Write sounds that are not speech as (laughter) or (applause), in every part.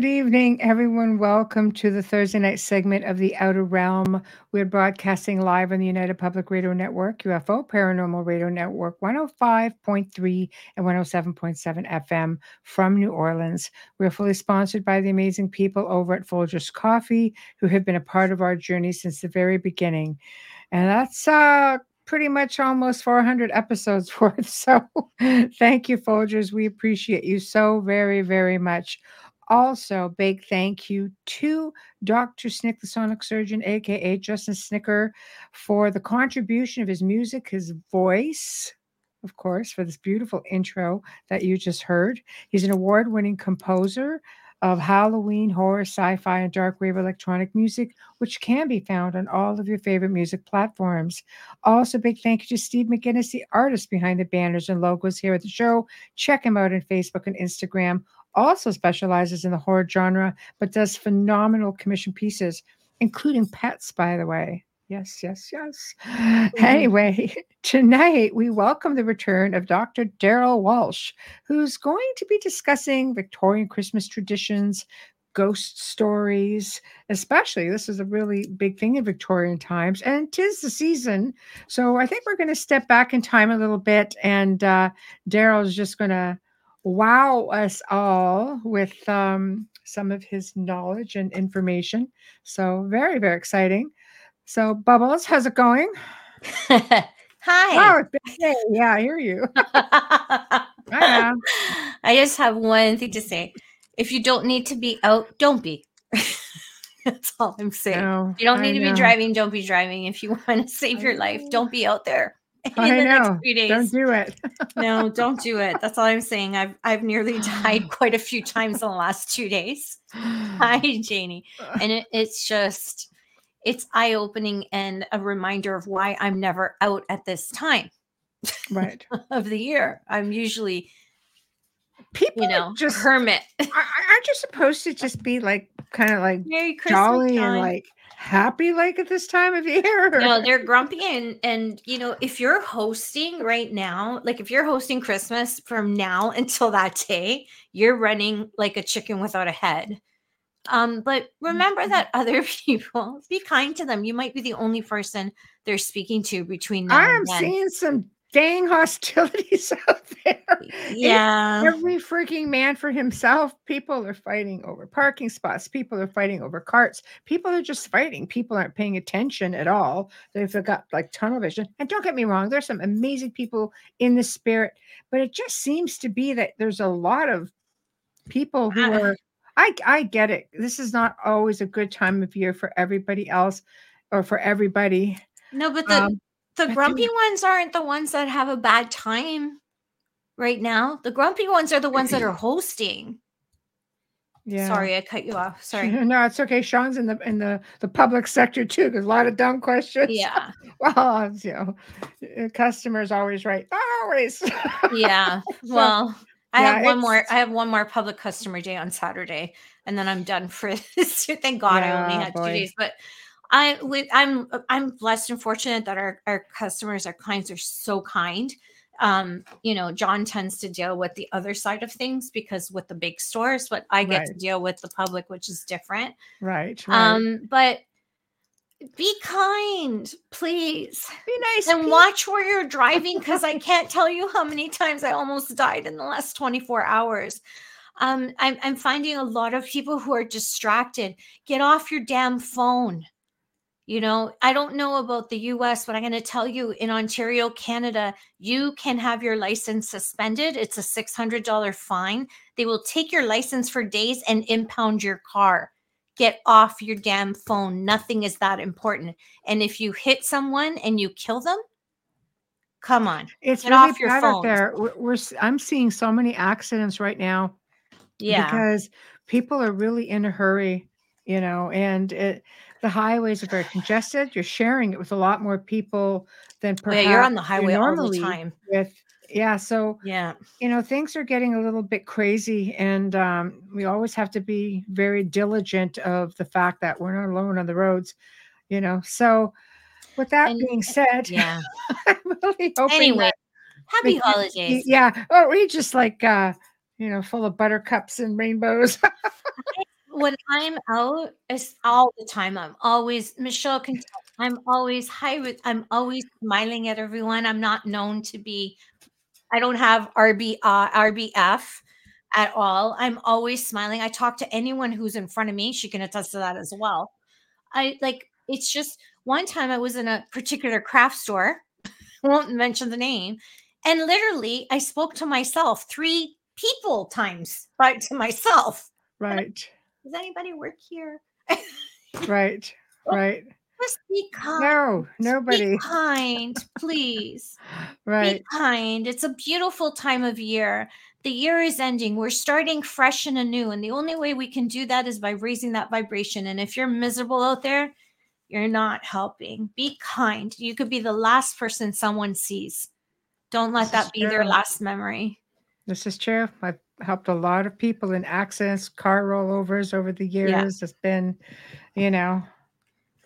Good evening, everyone. Welcome to the Thursday night segment of The Outer Realm. We're broadcasting live on the United Public Radio Network, UFO Paranormal Radio Network, 105.3 and 107.7 FM from New Orleans. We're fully sponsored by the amazing people over at Folgers Coffee, who have been a part of our journey since the very beginning. And that's uh, pretty much almost 400 episodes (laughs) worth. So (laughs) thank you, Folgers. We appreciate you so very, very much. Also, big thank you to Dr. Snick, the sonic surgeon, aka Justin Snicker, for the contribution of his music, his voice, of course, for this beautiful intro that you just heard. He's an award winning composer of Halloween, horror, sci fi, and dark wave electronic music, which can be found on all of your favorite music platforms. Also, big thank you to Steve McGinnis, the artist behind the banners and logos here at the show. Check him out on Facebook and Instagram also specializes in the horror genre, but does phenomenal commission pieces, including pets, by the way. Yes, yes, yes. Mm-hmm. Anyway, (laughs) tonight we welcome the return of Dr. Daryl Walsh, who's going to be discussing Victorian Christmas traditions, ghost stories, especially. This is a really big thing in Victorian times, and tis the season. So I think we're going to step back in time a little bit, and uh, Daryl's just going to wow us all with um, some of his knowledge and information. So, very, very exciting. So, Bubbles, how's it going? (laughs) Hi. Oh, hey, yeah, I hear you. (laughs) I, I just have one thing to say. If you don't need to be out, don't be. (laughs) That's all I'm saying. No, you don't need I to know. be driving, don't be driving. If you want to save your life, don't be out there. (laughs) I know. Don't do it. (laughs) no, don't do it. That's all I'm saying. I've I've nearly (laughs) died quite a few times in the last two days. Hi, Janie. (sighs) And it, it's just it's eye-opening and a reminder of why I'm never out at this time right of the year. I'm usually people you know just hermit. Aren't you supposed to just be like kind of like Merry Christmas jolly and like happy like at this time of (laughs) year? No, they're grumpy and and you know, if you're hosting right now, like if you're hosting Christmas from now until that day, you're running like a chicken without a head. Um, but remember mm-hmm. that (laughs) other people, be kind to them. You might be the only person they're speaking to between now I'm seeing some dang hostilities (laughs) out there. Yeah. every freaking man for himself. People are fighting over parking spots. People are fighting over carts. People are just fighting. People aren't paying attention at all. They've got like tunnel vision. And don't get me wrong, there's some amazing people in the spirit, but it just seems to be that there's a lot of people who are I I get it. This is not always a good time of year for everybody else or for everybody. No, but the um, the grumpy ones aren't the ones that have a bad time right now. The grumpy ones are the ones that are (clears throat) hosting. Yeah. Sorry, I cut you off. (laughs) Sorry. No, it's okay. Sean's in the in the the public sector too. There's a lot of dumb questions. Yeah. (laughs) well, you know, customers always right. Always. (laughs) yeah. so, well, I yeah, have one more. I have one more public customer day on Saturday, and then I'm done for this. Thank God yeah, I only had boy. two days, but I with I'm I'm blessed and fortunate that our, our customers, our clients are so kind. Um, you know, John tends to deal with the other side of things because with the big stores, but I get right. to deal with the public, which is different. Right. right. Um, but be kind, please. Be nice. And watch where you're driving (laughs) because I can't tell you how many times I almost died in the last 24 hours. Um, I'm, I'm finding a lot of people who are distracted. Get off your damn phone. You know, I don't know about the US, but I'm going to tell you in Ontario, Canada, you can have your license suspended. It's a $600 fine. They will take your license for days and impound your car get off your damn phone. Nothing is that important. And if you hit someone and you kill them, come on, it's get really off your phone. There, we're, we're I'm seeing so many accidents right now. Yeah, because people are really in a hurry, you know, and it, the highways are very congested. You're sharing it with a lot more people than perhaps yeah, you're on the highway all the time. with yeah so yeah. you know things are getting a little bit crazy and um, we always have to be very diligent of the fact that we're not alone on the roads you know so with that and, being said yeah. (laughs) I'm really hoping anyway happy holidays. yeah or we just like uh you know full of buttercups and rainbows (laughs) when i'm out it's all the time i'm always michelle can I'm always high with I'm always smiling at everyone. I'm not known to be I don't have RB uh, RBF at all. I'm always smiling. I talk to anyone who's in front of me. She can attest to that as well. I like it's just one time I was in a particular craft store. (laughs) Won't mention the name. And literally I spoke to myself three people times, (laughs) right? to myself. Right. Does anybody work here? right. (laughs) Oh, right. Just be kind. No, nobody. Be (laughs) kind, please. right. Be kind. It's a beautiful time of year. The year is ending. We're starting fresh and anew. And the only way we can do that is by raising that vibration. And if you're miserable out there, you're not helping. Be kind. You could be the last person someone sees. Don't let this that be true. their last memory. This is true. I've helped a lot of people in accidents, car rollovers over the years. Yeah. It's been, you know,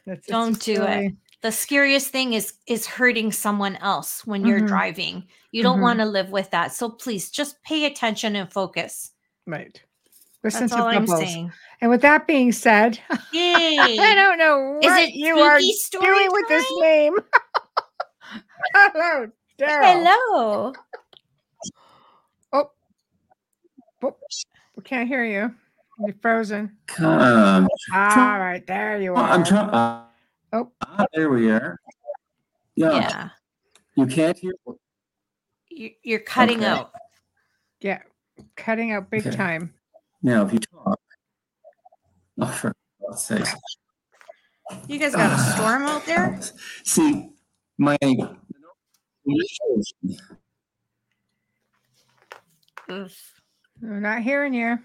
that's, Don't do it. The scariest thing is is hurting someone else when you're mm-hmm. driving. You don't mm-hmm. want to live with that. So please just pay attention and focus. Right. Listen That's all I'm saying. And with that being said, (laughs) I don't know what you are doing with this name. (laughs) Hello, Daryl. Hello. Oh. Oh, we can't hear you. You're frozen. Um, All right, there you are. I'm trying. Uh, oh, ah, there we are. Yeah. yeah. You can't hear. You're cutting okay. out. Yeah, cutting out big okay. time. Now, if you talk, oh, for God's sake. You guys got a storm out there? See, my. We're not hearing you.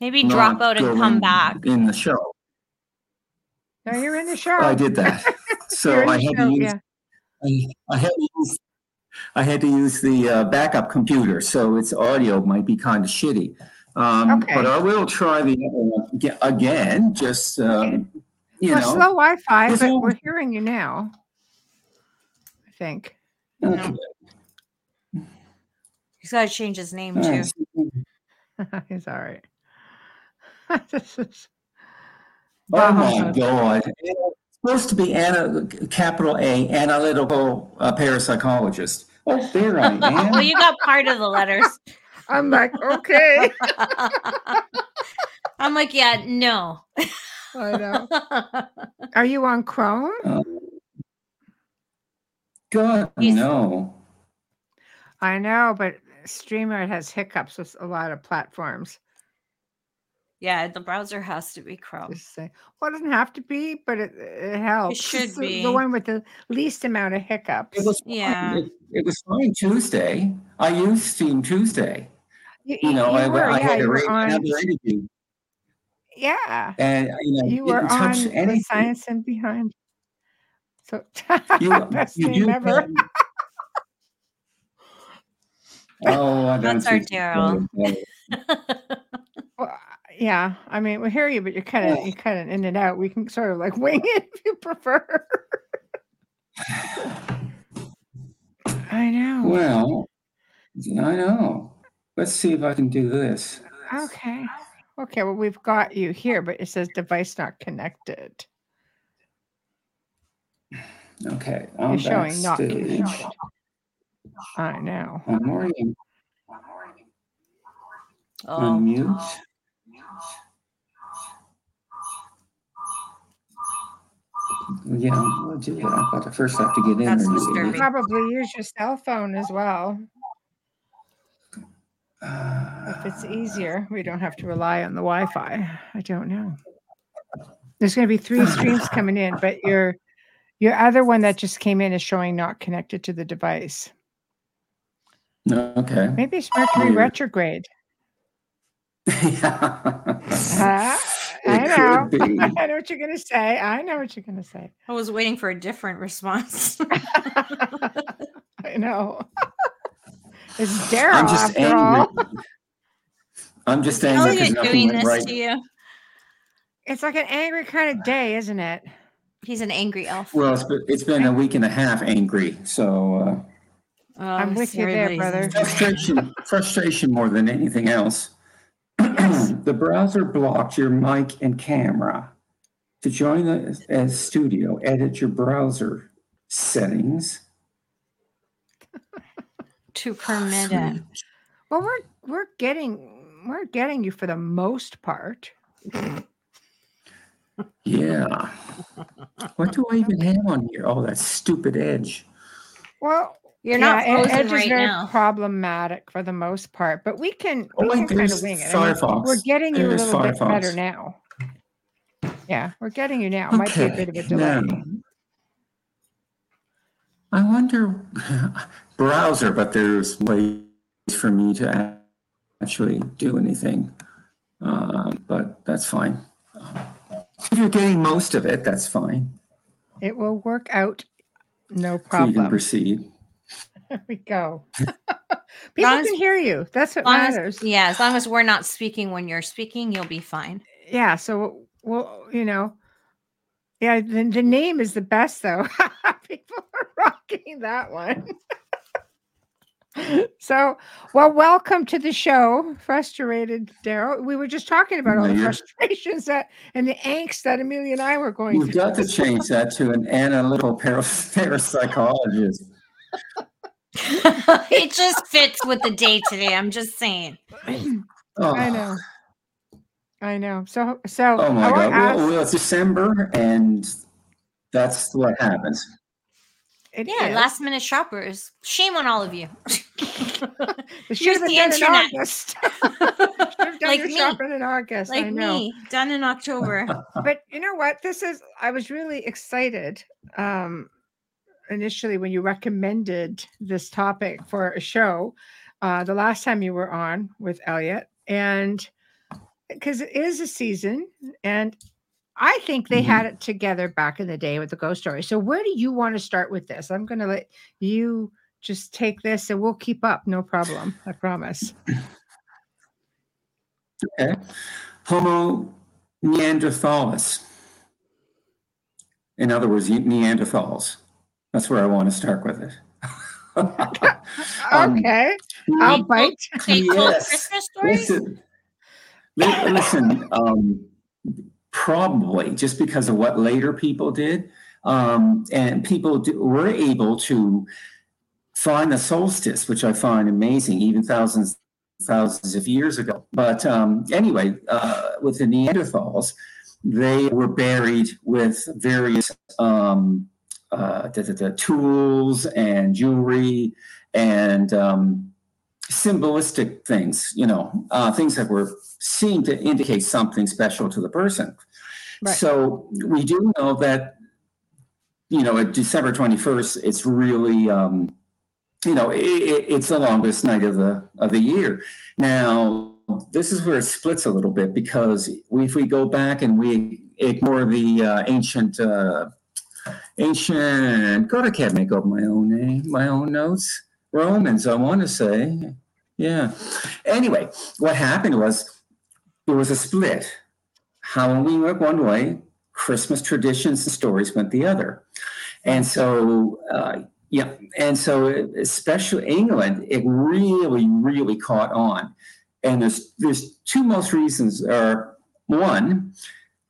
Maybe drop out and come back. In the show. No, you're in the show. I did that. (laughs) So I had, show, use, yeah. I, I had to use. I had to use the uh, backup computer, so its audio might be kind of shitty. Um, okay. But I will try the uh, again. Just um, okay. you well, know, slow Wi-Fi, but all... we're hearing you now. I think. Okay. He's got to change his name too. (laughs) He's all right. (laughs) this is. Oh my God. It's supposed to be Anna, capital A, analytical uh, parapsychologist. Oh, there I (laughs) am. well, you got part of the letters. I'm like, okay. I'm like, yeah, no. I know. Are you on Chrome? Uh, God, no. I know, but StreamYard has hiccups with a lot of platforms. Yeah, the browser has to be Chrome. Say, well, it doesn't have to be, but it, it helps. It should it's be the one with the least amount of hiccups. It was yeah. It, it, was fine Tuesday. I used Steam Tuesday. You, you know, you I, were, I, had yeah, a on, (laughs) interview. Yeah, and you know, you were on anything. science and behind. So (laughs) you, best you name ever. Oh, I that's our Daryl. (laughs) well, uh, yeah, I mean, we hear you, but you're kind of you kind of in and out. We can sort of like (laughs) wing it if you prefer. (sighs) I know. Well, I know. Let's see if I can do this. Okay. Okay. Well, we've got you here, but it says device not connected. (sighs) Okay. I'm You're showing not connected. I know. I'm already. Oh. Unmute. Yeah, we'll do that, but first I have to get in That's there. disturbing. Probably use your cell phone as well. Uh, if it's easier, we don't have to rely on the Wi-Fi. I don't know. There's going to be three streams coming in, but your your other one that just came in is showing not connected to the device. Okay. Maybe it's Mercury retrograde. yeah. (laughs) Uh, I know. (laughs) I know what you're going to say. I know what you're going to say. I was waiting for a different response. (laughs) I know. It's Daryl I'm just after angry. all. I'm just angry because nothing doing this right. to you. It's like an angry kind of day, isn't it? He's an angry elf. Well, it's been, it's been a week and a half angry, so uh, oh, I'm um, with you there, brother. Frustration, frustration more than anything else. (clears throat) the browser blocked your mic and camera. To join the studio, edit your browser settings. to permit it. Well, we're we're getting we're getting you for the most part. Yeah. What do I even have on here? Oh, that stupid edge. Well, you're not yeah, Edge is right very now. problematic for the most part, but we can we oh, can kind of wing it. Firefox. I mean, we're getting you there's a little Firefox. bit better now. Yeah, we're getting you now. Okay. Might be a bit of a delay. Now, I wonder (laughs) browser, but there's ways for me to actually do anything. Uh, but that's fine. If you're getting most of it, that's fine. It will work out. No problem. So you can proceed. (laughs) There we go. (laughs) People as, can hear you. That's what matters. As, yeah, as long as we're not speaking when you're speaking, you'll be fine. Yeah. So, well, you know, yeah, the, the name is the best though. (laughs) People are rocking that one. so, well, welcome to the show, frustrated Daryl. We were just talking about all the frustrations that and the angst that Amelia and I were going. You've got to change that to an analytical parapsychologist. (laughs) it just fits with the day today. I'm just saying. (clears throat) Oh. I know. I know. So, so. Oh my God! Ask, well, well, it's December, and that's what happens. It yeah, is. last minute shoppers. Shame on all of you. (laughs) Here's the internet. (laughs) like me. shopping in August. Like me, done in October. but you know what? This is. I was really excited. Um, initially when you recommended this topic for a show uh, the last time you were on with Elliot, and because it is a season, and I think they mm-hmm. had it together back in the day with the ghost story. So, where do you want to start with this? I'm going to let you just take this, and we'll keep up. No problem. I promise. Okay. Homo neanderthalis. In other words, Neanderthals. That's where I want to start with it. (laughs) um, okay, I'll bite. Yes. Listen, listen um, probably just because of what later people did, um, and people do, were able to find the solstice, which I find amazing, even thousands thousands of years ago. But um, anyway, uh, with the Neanderthals, they were buried with various um, uh, the, tools and jewelry and um, symbolistic things, you know, uh, things that were seem to indicate something special to the person. Right. So we do know that, you know, at December 21st, it's really, um, you know, it, it's the longest night of the of the year. Now, this is where it splits a little bit because if we go back and we ignore the uh, ancient uh, ancient. God, I can't make up my own name, my own notes. Romans, I want to say. Yeah. Anyway, what happened was there was a split. Halloween went one way, Christmas traditions and stories went the other. And so, uh, yeah, and so especially England, it really, really caught on. And there's there's two most reasons. Are one,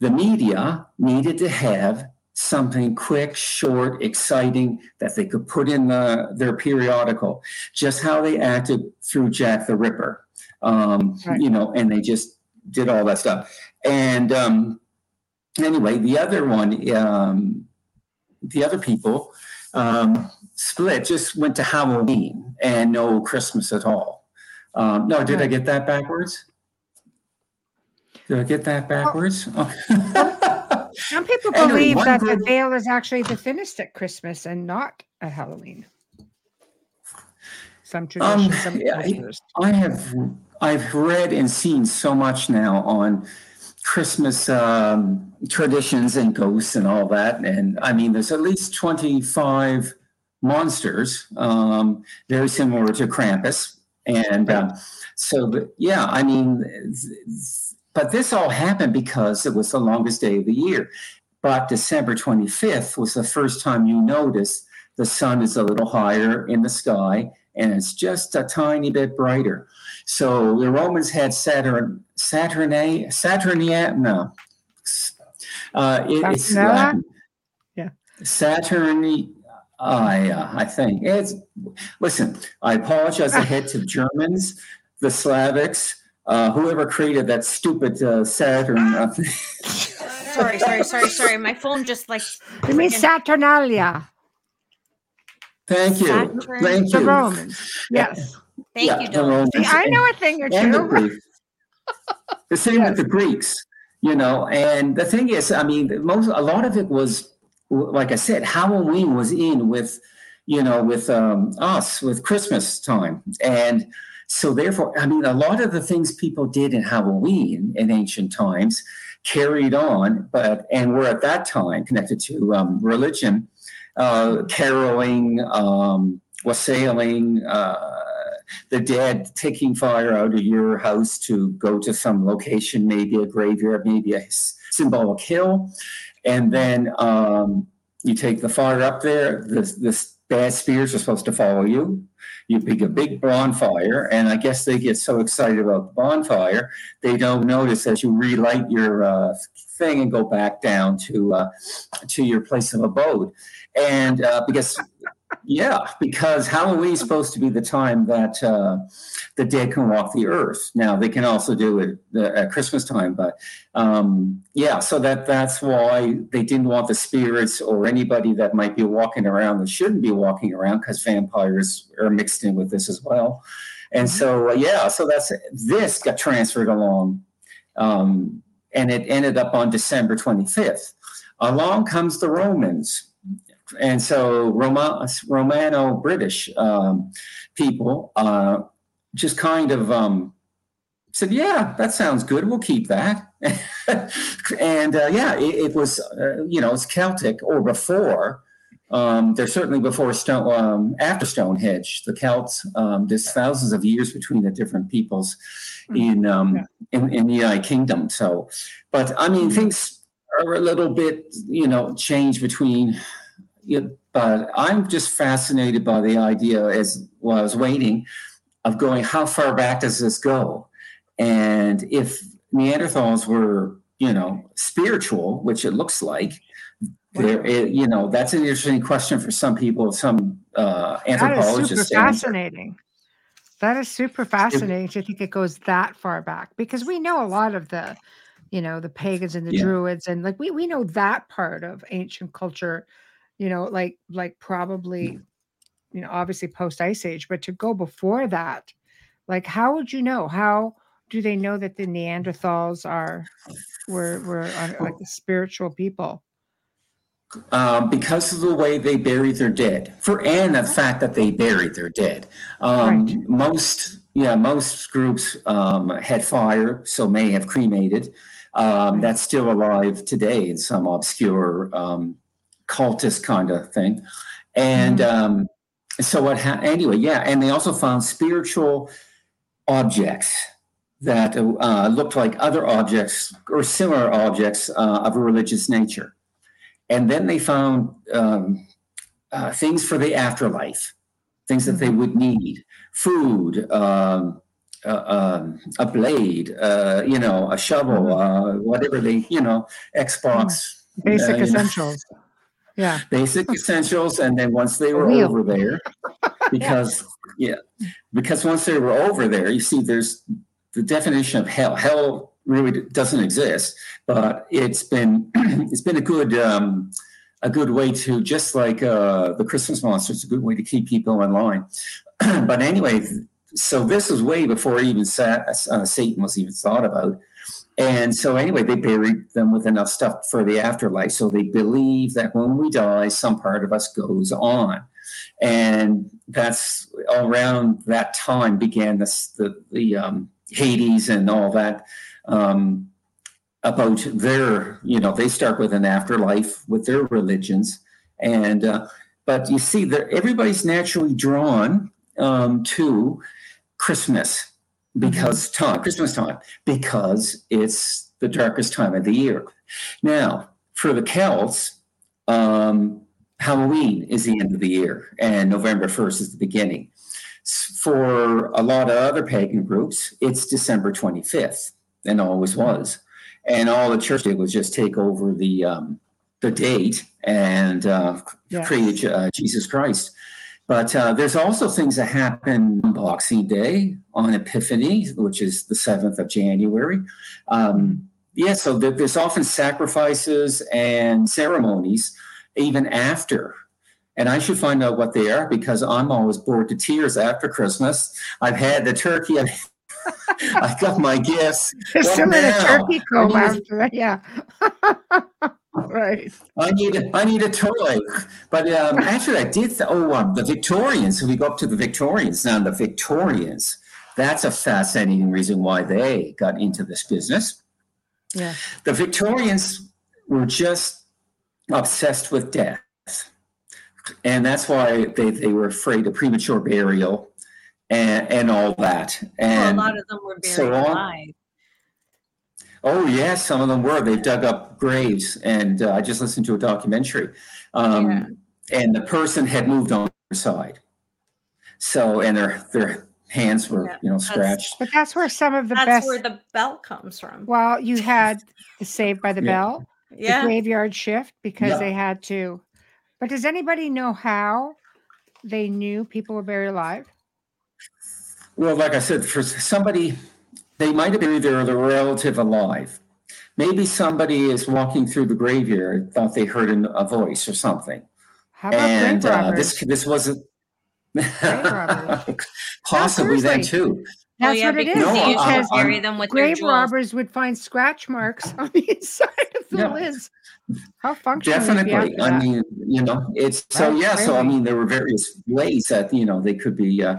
the media needed to have something quick, short, exciting that they could put in the, their periodical. Just how they acted through Jack the Ripper, um, right. you know, and they just did all that stuff. And um, anyway, the other one, um, the other people um, split, just went to Halloween and no Christmas at all. Um, no, did I get that backwards? Did I get that backwards? Oh. Some people believe anyway, that group... the veil is actually the thinnest at Christmas and not at Halloween. Some traditions, um, some yeah, I have I've read and seen so much now on Christmas um, traditions and ghosts and all that. And I mean, there's at least 25 monsters, um, very similar to Krampus. And uh, so, yeah, I mean, but this all happened because it was the longest day of the year. But December 25th was the first time you noticed the sun is a little higher in the sky and it's just a tiny bit brighter. So the Romans had Saturn, Saturnae, Saturnia, no. Uh, it, it's Latin. Yeah. Saturn, I, uh, I think it's. Listen, I apologize ahead to the Germans, the Slavics, uh, whoever created that stupid uh, Saturn. (laughs) Uh, sorry, sorry, sorry, sorry. My phone just like. You mean Saturnalia? Thank you. Saturn. Thank you. The Romans. Yes. Thank yeah, you, Dawn. See, I know a thing or two. The, the same yes. with the Greeks, you know. And the thing is, I mean, most a lot of it was, like I said, Halloween was in with, you know, with um, us with Christmas time, and so therefore, I mean, a lot of the things people did in Halloween in ancient times carried on, but and were at that time connected to um, religion, uh, caroling, um, wassailing. Uh, the dead taking fire out of your house to go to some location, maybe a graveyard, maybe a symbolic hill, and then um, you take the fire up there. The, the bad spirits are supposed to follow you. You make a big bonfire, and I guess they get so excited about the bonfire they don't notice as you relight your uh, thing and go back down to uh, to your place of abode. And uh, because yeah, because Halloween is supposed to be the time that uh, the dead can walk the earth. Now they can also do it at Christmas time, but um, yeah, so that that's why they didn't want the spirits or anybody that might be walking around that shouldn't be walking around because vampires are mixed in with this as well. And so uh, yeah, so that's this got transferred along, um, and it ended up on December twenty fifth. Along comes the Romans and so Roma, Romano British um, people uh, just kind of um, said, "Yeah, that sounds good. We'll keep that." (laughs) and uh, yeah, it, it was uh, you know it's Celtic or before. Um, there's certainly before Stone, um, after Stonehenge, the Celts. Um, there's thousands of years between the different peoples mm. in um, yeah. in, in the United Kingdom. So, but I mean, things are a little bit you know change between but I'm just fascinated by the idea as while I was waiting of going, how far back does this go? And if Neanderthals were, you know, spiritual, which it looks like, there, it, you know, that's an interesting question for some people, some uh, anthropologists. That is super fascinating. That is super fascinating to think it goes that far back because we know a lot of the, you know, the pagans and the yeah. druids, and like we we know that part of ancient culture you know, like like probably, mm. you know, obviously post ice age, but to go before that, like how would you know? How do they know that the Neanderthals are were were uh, like spiritual people? Um, because of the way they buried their dead, for and the fact that they buried their dead. Um, right. Most, yeah, most groups um, had fire, so may have cremated. Um, that's still alive today in some obscure um, cultist kind of thing. And mm-hmm. um, so what ha- anyway, yeah, and they also found spiritual objects that uh, looked like other objects or similar objects uh, of a religious nature. And then they found um, uh, things for the afterlife, things that mm-hmm. they would need food, um, uh, um, a blade, uh, you know, a shovel, mm-hmm. uh, whatever they, you know, Xbox. Basic essentials. Know (laughs) yeah basic (laughs) essentials and then once they were over there (laughs) because yeah. yeah because once they were over there you see there's the definition of hell hell really doesn't exist but it's been (clears throat) it's been a good um, a good way to just like uh, the christmas monster it's a good way to keep people in line (clears throat) but anyway so this was way before even uh, Satan was even thought about. And so, anyway, they buried them with enough stuff for the afterlife. So they believe that when we die, some part of us goes on. And that's around that time began this, the, the um, Hades and all that um, about their, you know, they start with an afterlife with their religions. And, uh, but you see, everybody's naturally drawn um, to Christmas because mm-hmm. time, Christmas time, because it's the darkest time of the year. Now, for the Celts, um, Halloween is the end of the year, and November 1st is the beginning. For a lot of other pagan groups, it's December 25th, and always mm-hmm. was. And all the church did was just take over the um, the date and uh, yes. create uh, Jesus Christ. But uh, there's also things that happen on Boxing Day, on Epiphany, which is the 7th of January. Um, yeah, so there's often sacrifices and ceremonies even after. And I should find out what they are because I'm always bored to tears after Christmas. I've had the turkey. (laughs) I've got my gifts. Some of the turkey come after yeah. (laughs) right. I need a, I need a toy. But um, (laughs) actually, I did. Th- oh, um, the Victorians. So we go up to the Victorians now. The Victorians. That's a fascinating reason why they got into this business. Yeah. The Victorians were just obsessed with death, and that's why they they were afraid of premature burial and and all that. And well, a lot of them were buried so alive. Oh yes, some of them were. They dug up graves, and uh, I just listened to a documentary, um, yeah. and the person had moved on their side. So, and their their hands were, yeah, you know, scratched. But that's where some of the that's best. where the bell comes from. Well, you had the Saved by the yeah. Bell, yeah, the graveyard shift because they had to. But does anybody know how they knew people were buried alive? Well, like I said, for somebody they might have been either the relative alive. Maybe somebody is walking through the graveyard, thought they heard a voice or something. How about and uh, this this wasn't (laughs) possibly then too. That's oh, yeah, what it is. No, because uh, bury them with grave robbers would find scratch marks (laughs) on the inside of the yeah. lids. How functional? Definitely. I mean, you know, it's so yeah. So I mean, there were various ways that you know they could be. Uh,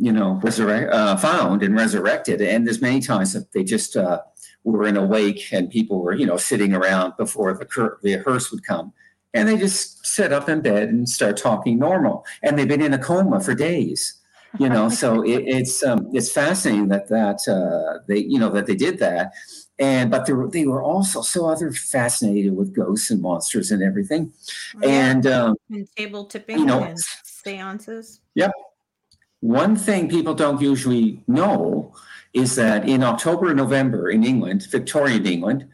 you know, resurrect, uh, found and resurrected. And there's many times that they just uh, were in a wake and people were, you know, sitting around before the, cur- the hearse would come. And they just sit up in bed and start talking normal. And they've been in a coma for days. You know, so (laughs) it, it's um, it's fascinating that that uh, they you know that they did that, and but they were, they were also so other fascinated with ghosts and monsters and everything, yeah. and, um, and table tipping you know, and seances. Yep, one thing people don't usually know is that in October, and November in England, Victorian England,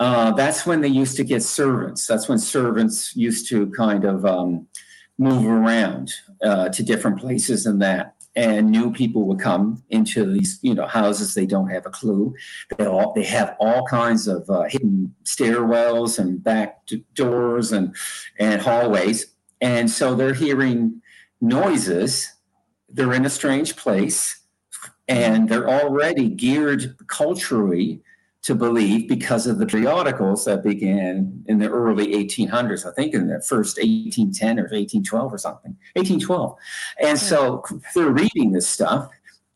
uh, that's when they used to get servants. That's when servants used to kind of um, move around uh, to different places and that. And new people would come into these, you know, houses. They don't have a clue. They all they have all kinds of uh, hidden stairwells and back doors and and hallways. And so they're hearing noises they're in a strange place and they're already geared culturally to believe because of the periodicals that began in the early 1800s, I think in the first 1810 or 1812 or something, 1812. And so they're reading this stuff.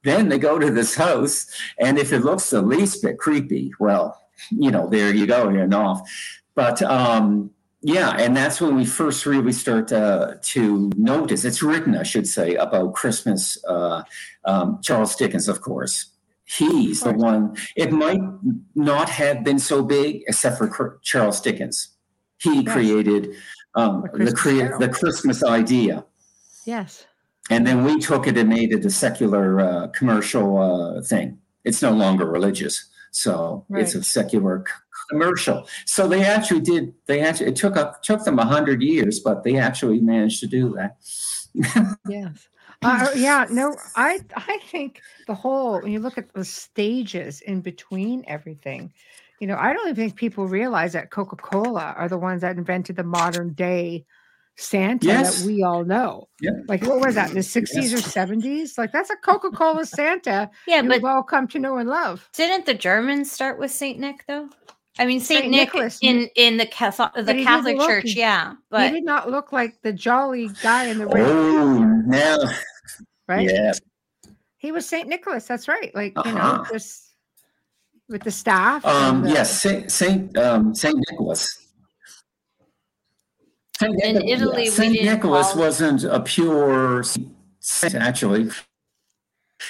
Then they go to this house, and if it looks the least bit creepy, well, you know, there you go, you're off. But um, yeah, and that's when we first really start uh, to notice. It's written, I should say, about Christmas. Uh, um, Charles Dickens, of course, he's the one. It might not have been so big, except for Charles Dickens. He yes. created um, the crea- the Christmas idea. Yes. And then we took it and made it a secular uh, commercial uh, thing. It's no longer religious, so right. it's a secular commercial. So they actually did. They actually it took up took them a hundred years, but they actually managed to do that. yes. Uh, yeah, no, I I think the whole when you look at the stages in between everything, you know, I don't even think people realize that Coca Cola are the ones that invented the modern day Santa yes. that we all know. Yeah. Like what was that, in the 60s yes. or 70s? Like that's a Coca-Cola Santa. yeah, but we've all come to know and love. Didn't the Germans start with Saint Nick though? I mean Saint, Saint Nick Nicholas, in in the Catholic the Catholic look, Church, yeah. But he did not look like the jolly guy in the ring. Oh, now, right? Yeah. He was Saint Nicholas. That's right. Like uh-huh. you know, uh-huh. just with the staff. Um, the, yes, Saint Saint um, Saint Nicholas. Saint in Italy, yeah. Saint Nicholas call... wasn't a pure saint. Actually,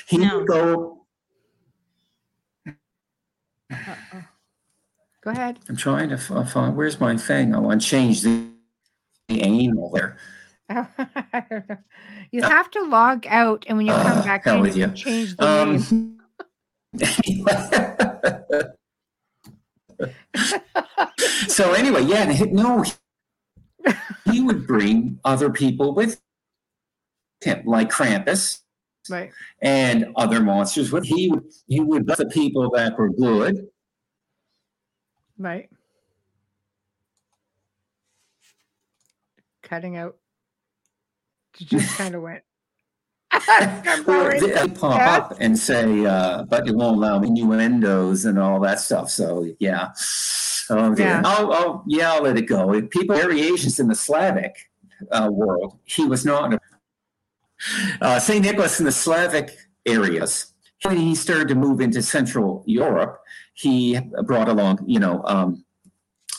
he no. would go. Go ahead. I'm trying to find. Where's my thing? I want to change the, the angle there. (laughs) you uh, have to log out, and when you come uh, back in, with you. change the um, name. (laughs) so anyway, yeah, no, he would bring other people with him, like Krampus, right, and other monsters. With he would he would the people that were good, right. Cutting out. Just kind of went. (laughs) they pop yeah. up and say, uh, but it won't allow innuendos and all that stuff. So yeah. Oh, yeah. I'll, I'll, yeah, I'll let it go. People variations in the Slavic uh, world. He was not. Uh, Saint Nicholas in the Slavic areas. He started to move into Central Europe, he brought along, you know, um,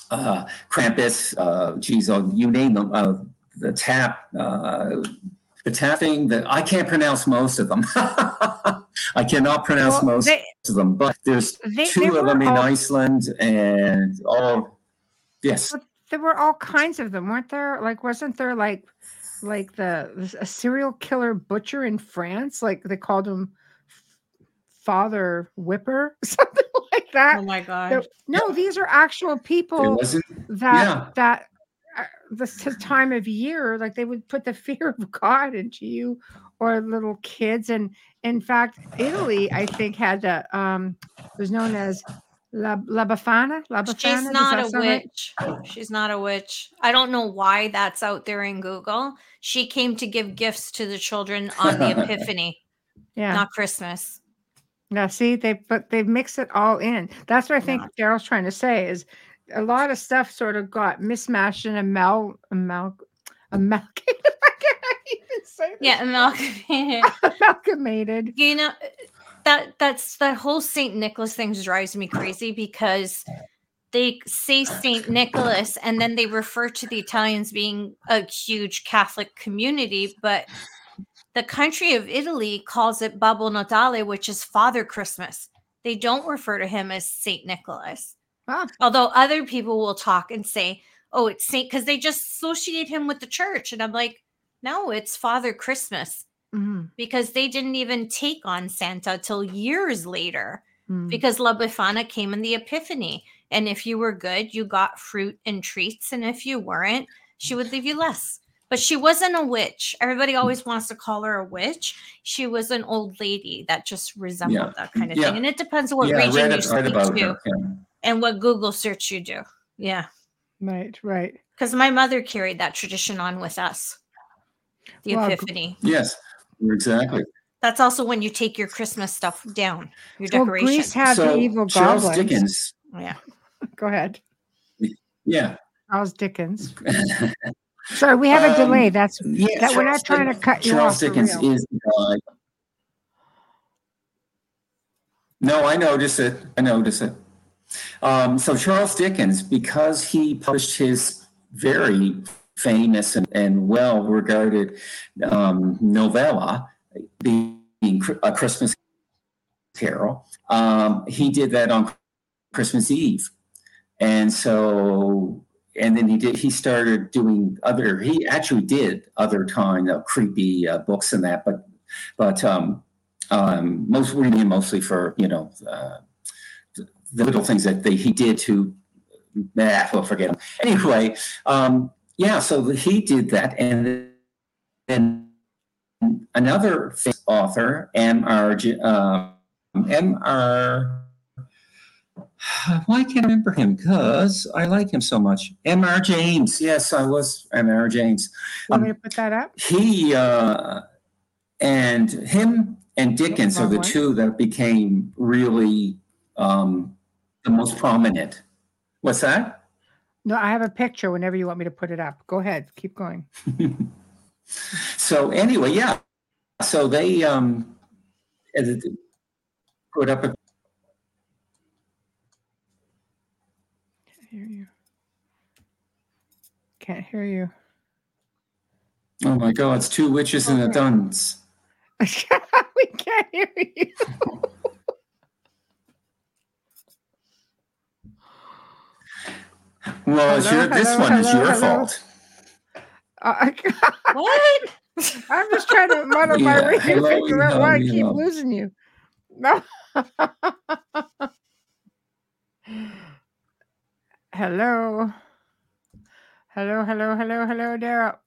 uh, Krampus, uh, geez, oh, you name them, uh, the tap, uh, the tapping that I can't pronounce most of them. (laughs) I cannot pronounce well, most they, of them, but there's they, two of them in all, Iceland and all. Yes, there were all kinds of them, weren't there? Like, wasn't there like, like the a serial killer butcher in France? Like they called him Father Whipper, (laughs) something like that. Oh my god! no, these are actual people that yeah. that this time of year, like they would put the (laughs) fear of God into you or little kids. And in fact, Italy, I think, had a um was known as La, La Befana. La Befana. She's not a witch. Right? She's not a witch. I don't know why that's out there in Google. She came to give gifts to the children on the (laughs) Epiphany. Yeah. Not Christmas. Now, see, they but they mix it all in. That's what I think yeah. Daryl's trying to say is a lot of stuff sort of got mismatched and amal amal amalgamated. (laughs) I can't even say that. Yeah, amalgamated. (laughs) amalgamated. You know that that's that whole Saint Nicholas thing drives me crazy because they say Saint Nicholas and then they refer to the Italians being a huge Catholic community, but the country of Italy calls it Babbo Natale, which is Father Christmas. They don't refer to him as Saint Nicholas. Huh. Although other people will talk and say, oh, it's Saint, because they just associate him with the church. And I'm like, no, it's Father Christmas. Mm-hmm. Because they didn't even take on Santa till years later. Mm-hmm. Because La Befana came in the Epiphany. And if you were good, you got fruit and treats. And if you weren't, she would leave you less. But she wasn't a witch. Everybody always wants to call her a witch. She was an old lady that just resembled yeah. that kind of yeah. thing. And it depends on what yeah, region you speak to. Her, and what Google search you do. Yeah. Right, right. Because my mother carried that tradition on with us. The well, Epiphany. Yes, exactly. That's also when you take your Christmas stuff down, your decorations. well, decoration. Greece had so, the evil Charles goblins. Dickens. Yeah. (laughs) Go ahead. Yeah. Charles Dickens. (laughs) Sorry, we have a um, delay. That's yeah, that Charles we're not trying to cut you Charles off. Dickens is the. No, I notice it. I notice it. Um, so Charles Dickens, because he published his very famous and, and well regarded um, novella, being A Christmas Carol, um, he did that on Christmas Eve. And so, and then he did, he started doing other, he actually did other kind of creepy uh, books and that, but, but, um, um, most reading mostly for, you know, uh, the little things that they, he did to, nah, we'll forget him. Anyway, um, yeah, so he did that. And then another author, M.R. Uh, M.R. (sighs) Why can't I remember him? Because I like him so much. M.R. James. Yes, I was M.R. James. Want um, me to put that up? He uh, and him and Dickens are the two that became really um, the most prominent. What's that? No, I have a picture whenever you want me to put it up. Go ahead, keep going. (laughs) so anyway, yeah. So they um, put up a hear you. Can't hear you. Oh my God! It's two witches and a dunce. (laughs) we can't hear you. (laughs) well, hello, your, this hello, one hello, is your fault. Uh, (laughs) what? I'm just trying to muddle yeah, my way to figure out why I keep losing you. No. Hello. Hello, hello, hello, hello, Daryl.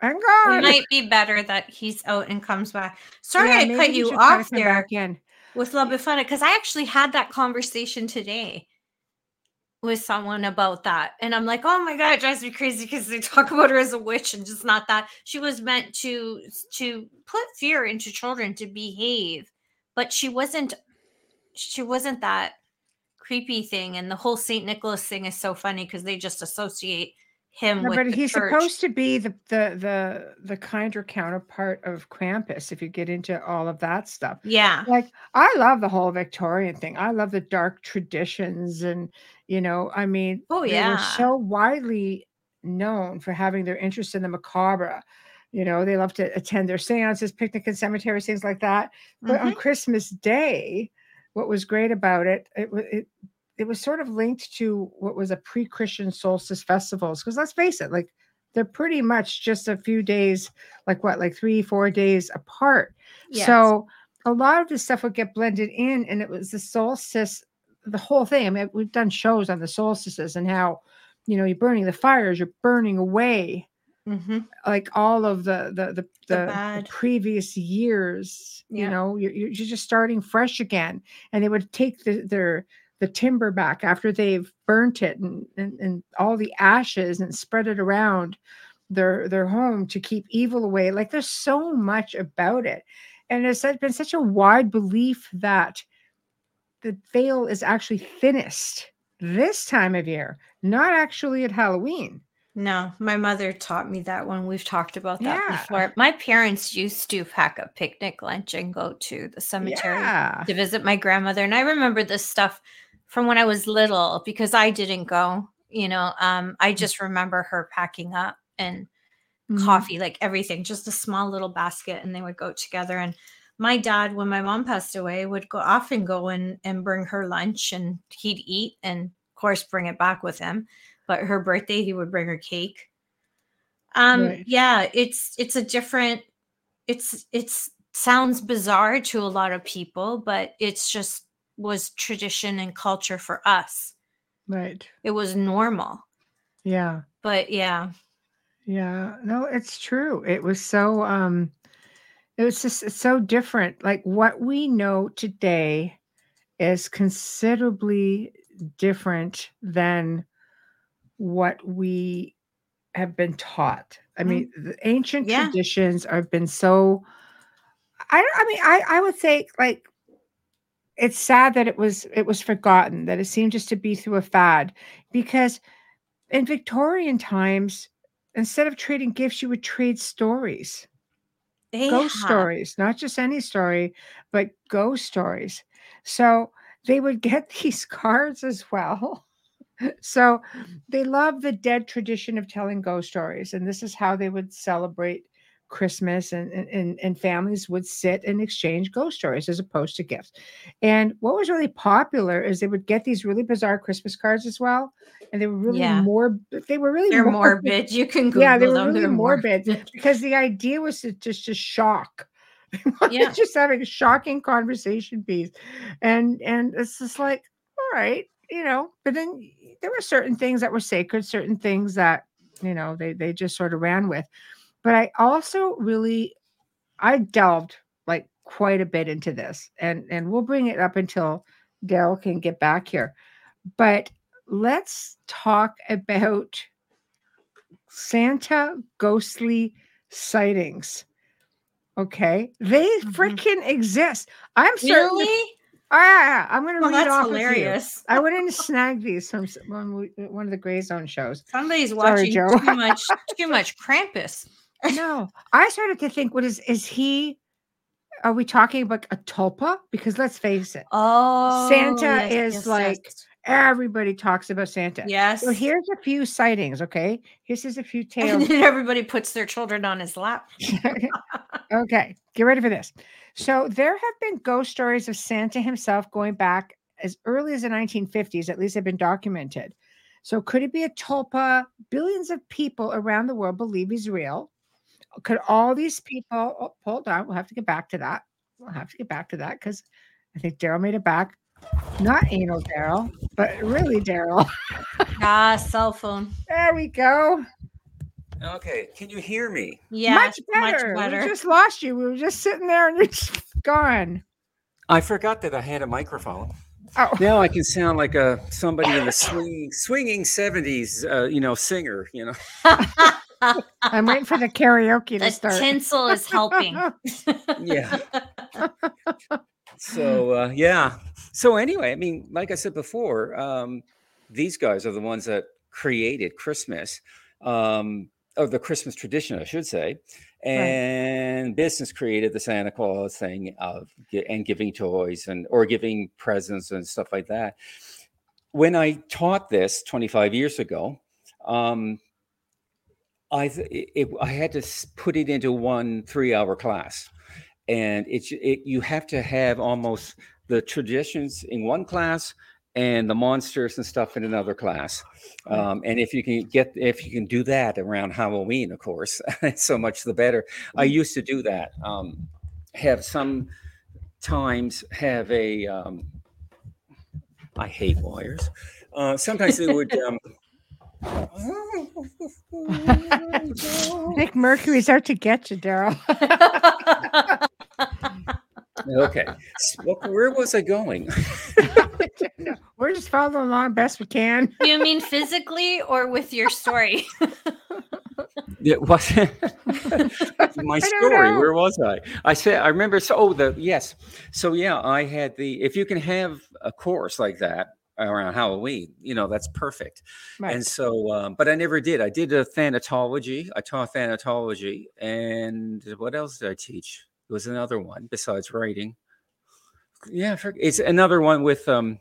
Hang on. It might be better that he's out and comes back. Sorry yeah, I cut you off there again with La Befana because I actually had that conversation today with someone about that. And I'm like, oh my God, it drives me crazy because they talk (laughs) about her as a witch and just not that. She was meant to to put fear into children to behave, but she wasn't she wasn't that creepy thing and the whole Saint Nicholas thing is so funny because they just associate him no, but he's church. supposed to be the, the the the kinder counterpart of Krampus if you get into all of that stuff. Yeah. Like I love the whole Victorian thing. I love the dark traditions and you know, I mean, oh yeah, they so widely known for having their interest in the macabre. You know, they love to attend their seances, picnic in cemeteries, things like that. But mm-hmm. on Christmas Day, what was great about it, it, it it was sort of linked to what was a pre-Christian solstice festivals. Because let's face it, like they're pretty much just a few days, like what, like three, four days apart. Yes. So a lot of this stuff would get blended in, and it was the solstice, the whole thing. I mean, we've done shows on the solstices and how, you know, you're burning the fires, you're burning away mm-hmm. like all of the the the, the, the previous years yeah. you know you're, you're just starting fresh again. And they would take the, their the timber back after they've burnt it and, and, and all the ashes and spread it around their their home to keep evil away. Like there's so much about it. And it's been such a wide belief that the veil is actually thinnest this time of year not actually at halloween no, my mother taught me that one. We've talked about that yeah. before. My parents used to pack a picnic lunch and go to the cemetery yeah. to visit my grandmother. And I remember this stuff from when I was little because I didn't go. You know, um, I mm. just remember her packing up and mm-hmm. coffee, like everything, just a small little basket, and they would go together. And my dad, when my mom passed away, would go often go and and bring her lunch, and he'd eat, and of course bring it back with him but her birthday he would bring her cake. Um right. yeah it's it's a different it's it's sounds bizarre to a lot of people but it's just was tradition and culture for us. Right. It was normal. Yeah. But yeah. Yeah no it's true. It was so um it was just so different. Like what we know today is considerably different than what we have been taught. I mm-hmm. mean, the ancient yeah. traditions have been so. I I mean, I I would say like it's sad that it was it was forgotten that it seemed just to be through a fad because in Victorian times instead of trading gifts you would trade stories ghost stories not just any story but ghost stories so they would get (laughs) these cards as well (laughs) so they love the dead tradition of telling ghost stories and this is how they would celebrate christmas and, and and families would sit and exchange ghost stories as opposed to gifts and what was really popular is they would get these really bizarre christmas cards as well and they were really yeah. more they were really they're morbid, (laughs) morbid. you can Google yeah they were them. really morbid, morbid because the idea was to just to shock (laughs) yeah. just having a shocking conversation piece and and it's just like all right you know but then there were certain things that were sacred, certain things that, you know, they they just sort of ran with. But I also really I delved like quite a bit into this and and we'll bring it up until Dale can get back here. But let's talk (laughs) about Santa ghostly sightings. Okay, they mm-hmm. freaking exist. I'm really. Oh, I'm going to well, read off hilarious. I went in to snag these from one, one of the Gray Zone shows. Somebody's watching Sorry, too much too much Krampus. no, I started to think, what is is he? Are we talking about a tulpa? Because let's face it, oh, Santa yes, is yes, like yes. Everybody talks about Santa. Yes. So here's a few sightings. Okay. this is a few tales. And everybody puts their children on his lap. (laughs) okay. Get ready for this. So there have been ghost stories of Santa himself going back as early as the 1950s, at least have been documented. So could it be a tulpa? Billions of people around the world believe he's real. Could all these people oh, hold on? We'll have to get back to that. We'll have to get back to that because I think Daryl made it back. Not anal Daryl, but really Daryl. ah, cell phone. (laughs) There we go. Okay, can you hear me? Yeah, much better. much better. We just lost you. We were just sitting there and you're just (laughs) gone. I forgot that I had a microphone. Oh. Now I can sound like a somebody in the swinging swinging seventies, uh, you know, singer. You know. (laughs) I'm waiting for the karaoke to the start. Tinsel is helping. (laughs) yeah. So uh, yeah. So anyway, I mean, like I said before, um, these guys are the ones that created Christmas, um, or the Christmas tradition, I should say. And right. business created the Santa Claus thing of and giving toys and or giving presents and stuff like that. When I taught this 25 years ago, um, I it, I had to put it into one three hour class and it's it, you have to have almost the traditions in one class and the monsters and stuff in another class um, and if you can get if you can do that around halloween of course (laughs) so much the better i mm-hmm. used to do that um, have some times have a um, I hate wires uh, sometimes they would um, (laughs) I think Mercury's out to get you, Daryl. (laughs) okay. where was I going? We're just following along best we can. You mean physically or with your story? (laughs) It was (laughs) my story. Where was I? I said I remember. So, oh, the yes. So yeah, I had the. If you can have a course like that around Halloween, you know that's perfect. Right. And so, um, but I never did. I did a thanatology. I taught thanatology, and what else did I teach? It was another one besides writing. Yeah, it's another one with um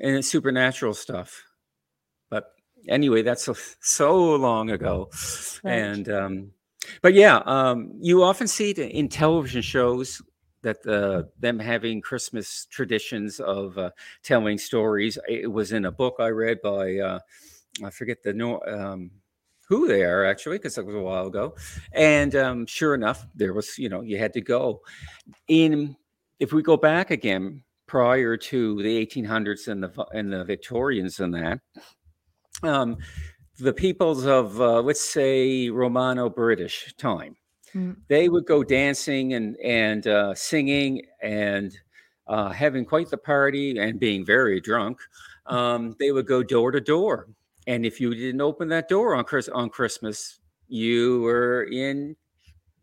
and it's supernatural stuff. But anyway, that's so, so long ago. Right. And um but yeah, um you often see it in television shows that uh, them having Christmas traditions of uh, telling stories. It was in a book I read by uh, I forget the no um, who they are actually because it was a while ago and um, sure enough there was you know you had to go in if we go back again prior to the 1800s and the and the victorians and that um, the peoples of uh, let's say romano british time mm. they would go dancing and and uh, singing and uh, having quite the party and being very drunk um, they would go door to door and if you didn't open that door on Chris on Christmas, you were in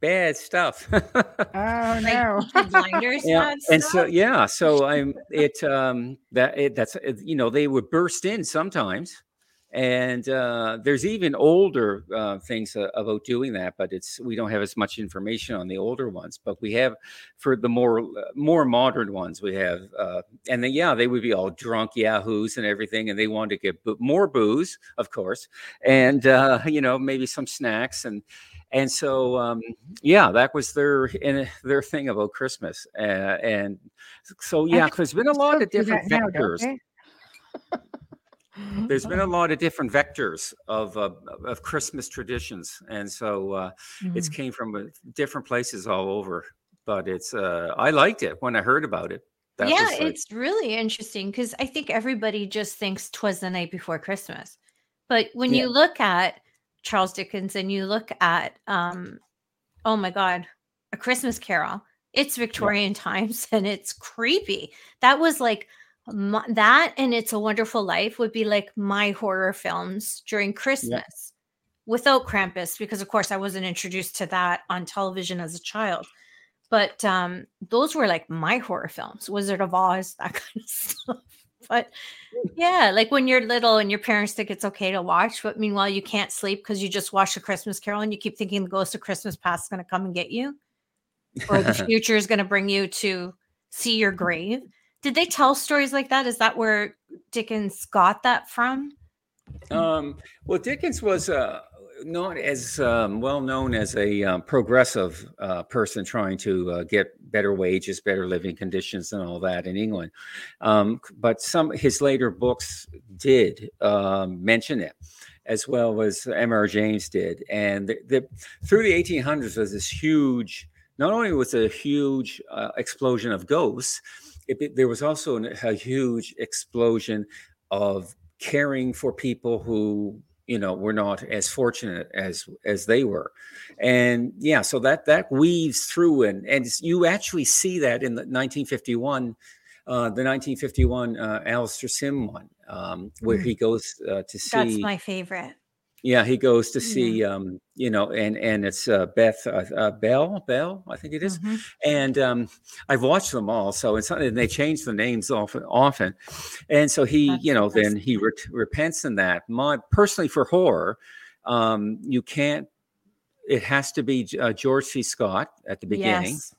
bad stuff. (laughs) oh no, blinders. Yeah, and so yeah, so I'm it um that it, that's you know they would burst in sometimes, and uh, there's even older uh, things uh, about doing that but it's we don't have as much information on the older ones but we have for the more more modern ones we have uh, and then yeah they would be all drunk yahoos and everything and they wanted to get bo- more booze of course and uh, you know maybe some snacks and and so um, yeah that was their in, (laughs) their thing about christmas and so yeah there's been a lot of different vectors (laughs) there's been a lot of different vectors of uh, of Christmas traditions, and so uh, mm-hmm. it's came from uh, different places all over. But it's uh, I liked it when I heard about it. That yeah, like, it's really interesting because I think everybody just thinks twas the night before Christmas, but when yeah. you look at Charles Dickens and you look at um, oh my God, a Christmas Carol, It's Victorian yeah. (laughs) times and it's creepy. That was like my, that and It's a Wonderful Life would be like my horror films during Christmas yeah. without Krampus, because of course I wasn't introduced to that on television as a child. But um, those were like my horror films, Wizard of Oz, that (laughs) kind of stuff. But yeah, like when you're little and your parents think it's okay to watch, but meanwhile you can't sleep because you just watched a Christmas Carol and you keep thinking the ghost of Christmas past is going to come and get you, or the (laughs) future is going to bring you to see your grave. Did they tell stories like that? Is that where Dickens got that from? Um, well, Dickens was uh, not as um, well known as a um, progressive uh, person trying to uh, get better wages, better living conditions, and all that in England. Um, but some his later books did um, mention it, as well as M.R. James did. And the, the, through the 1800s was this huge. Not only was it a huge uh, explosion of ghosts, it, there was also a huge explosion of caring for people who you know were not as fortunate as as they were and yeah so that that weaves through and and you actually see that in the 1951 uh, the 1951 uh, Alastair Sim one, um, where mm. he goes uh, to see. That's my favorite. Yeah, he goes to see, mm-hmm. um, you know, and and it's uh, Beth uh, uh, Bell, Bell, I think it is. Mm-hmm. and um, I've watched them all. So it's and they change the names often, often, and so he, That's you know, then he re- repents in that. My personally for horror, um, you can't. It has to be uh, George C. Scott at the beginning. Yes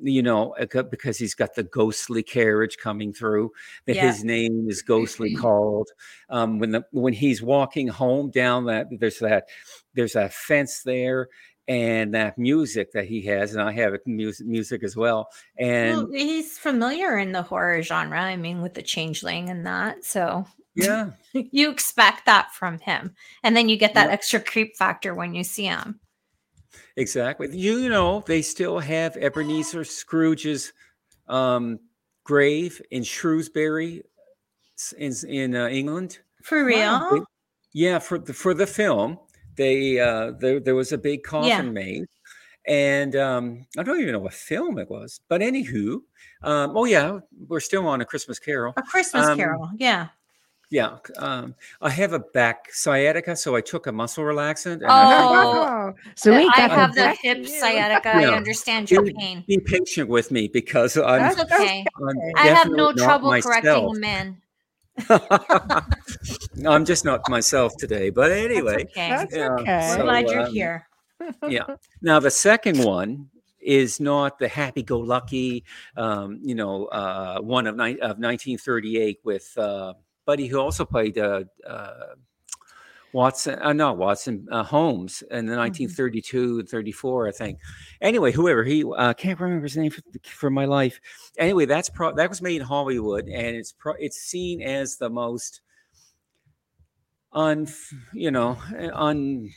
you know, because he's got the ghostly carriage coming through. That yeah. his name is ghostly (clears throat) called. Um, when the when he's walking home down that there's that there's a fence there and that music that he has, and I have music music as well. And well, he's familiar in the horror genre. I mean, with the changeling and that, so yeah, (laughs) you expect that from him, and then you get that yeah. extra creep factor when you see him. Exactly. You know, they still have Ebenezer Scrooge's um, grave in Shrewsbury, in in uh, England. For real? Wow. yeah, for the for the film, they uh, there there was a big coffin yeah. made, and um, I don't even know what film it was. But anywho, um, oh yeah, we're still on a Christmas Carol. A Christmas um, Carol, yeah. Yeah, um, I have a back sciatica, so I took a muscle relaxant. And oh, so we I have the hip sciatica. Yeah. I understand your be, pain. Be patient with me because I'm. That's okay. I'm I have no trouble myself. correcting a man. I'm just not myself today, but anyway. That's okay. That's okay. So, glad you're um, here. yeah. Now the second one is not the happy-go-lucky, um, you know, uh, one of, ni- of 1938 with. Uh, buddy who also played uh, uh, Watson, uh, not Watson, uh, Holmes in the 1932 mm-hmm. and 34, I think. Anyway, whoever he uh, can't remember his name for, for, my life. Anyway, that's pro- that was made in Hollywood, and it's pro- it's seen as the most on you know on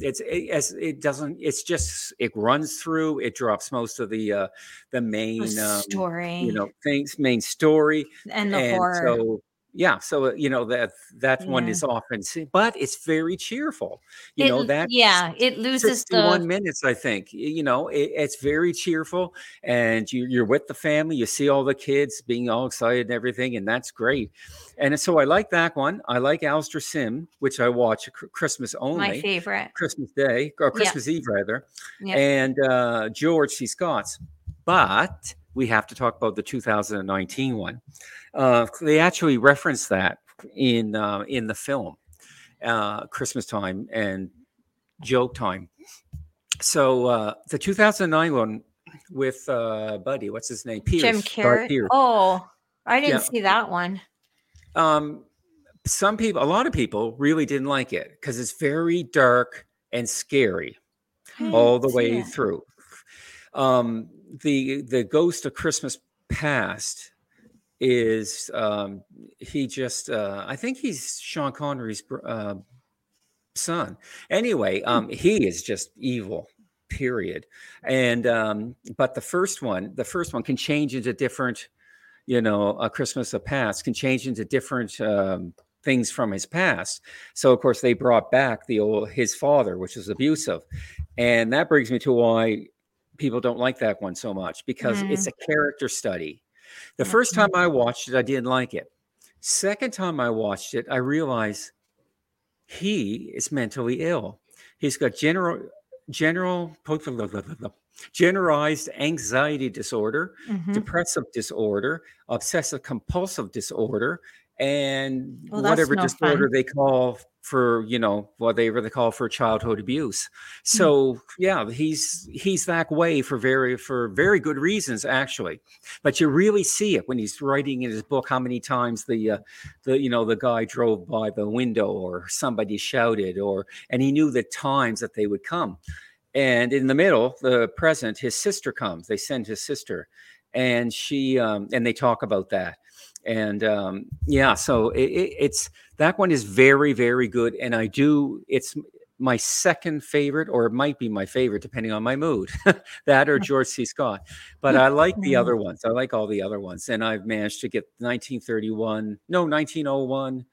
it's it, as it doesn't it's just it runs through it drops most of the uh the main um, story you know things main story and the and horror so yeah so uh, you know that that yeah. one is often seen but it's very cheerful you it, know that yeah it loses the minutes i think you know it, it's very cheerful and you, you're with the family you see all the kids being all excited and everything and that's great and so i like that one i like Alastair Sim which i watch christmas only my favorite. Christmas day or christmas eve rather and uh george c. Scott's but we have to talk about the 2019 one uh, they actually reference that in uh, in the film, uh, Christmas time and joke time. So uh, the 2009 one with uh, Buddy, what's his name? Pierce. Jim Carrey. Oh, I didn't yeah. see that one. Um, some people, a lot of people, really didn't like it because it's very dark and scary all the way it. through. Um, the the Ghost of Christmas Past is um, he just uh, I think he's Sean Connery's uh, son. Anyway, hmm. um, he is just evil. Period. And um, but the first one, the first one can change into different, you know, a Christmas of past can change into different um, things from his past. So of course they brought back the old his father, which was abusive, and that brings me to why people don't like that one so much because mm. it's a character study. The mm-hmm. first time I watched it, I didn't like it. Second time I watched it, I realized he is mentally ill. He's got general general generalized anxiety disorder, mm-hmm. depressive disorder, obsessive compulsive disorder, and well, whatever no disorder fun. they call for you know whatever they call for childhood abuse. So mm. yeah he's he's that way for very for very good reasons actually. But you really see it when he's writing in his book how many times the uh, the you know the guy drove by the window or somebody shouted or and he knew the times that they would come. And in the middle the present his sister comes. They send his sister and she um, and they talk about that. And um, yeah, so it, it, it's that one is very very good, and I do it's my second favorite, or it might be my favorite depending on my mood. (laughs) that or George C. Scott, but I like the other mm-hmm. ones. I like all the other ones, and I've managed to get 1931, no 1901.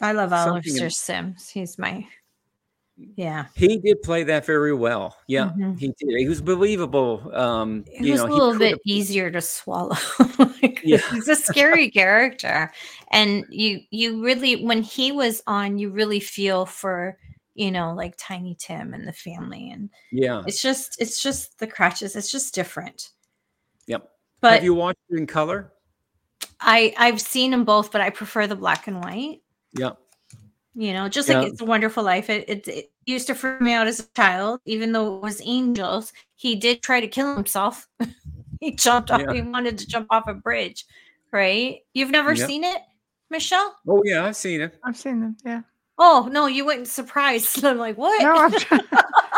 I love Alastair Sims. He's my yeah. He did play that very well. Yeah, mm-hmm. he did. He was believable. Um, it was know, a little bit easier to swallow. (laughs) yeah. (laughs) He's a scary character. And you you really when he was on, you really feel for, you know, like Tiny Tim and the family. And yeah, it's just it's just the crutches. It's just different. Yep. But have you watched it in color? I I've seen them both, but I prefer the black and white. Yep. You know, just like it's a wonderful life. It, it, it used to freak me out as a child, even though it was angels. He did try to kill himself. (laughs) he jumped off. Yeah. He wanted to jump off a bridge, right? You've never yep. seen it, Michelle? Oh yeah, I've seen it. I've seen them. Yeah. Oh no, you wouldn't surprised. (laughs) I'm like, what? No, I'm (laughs)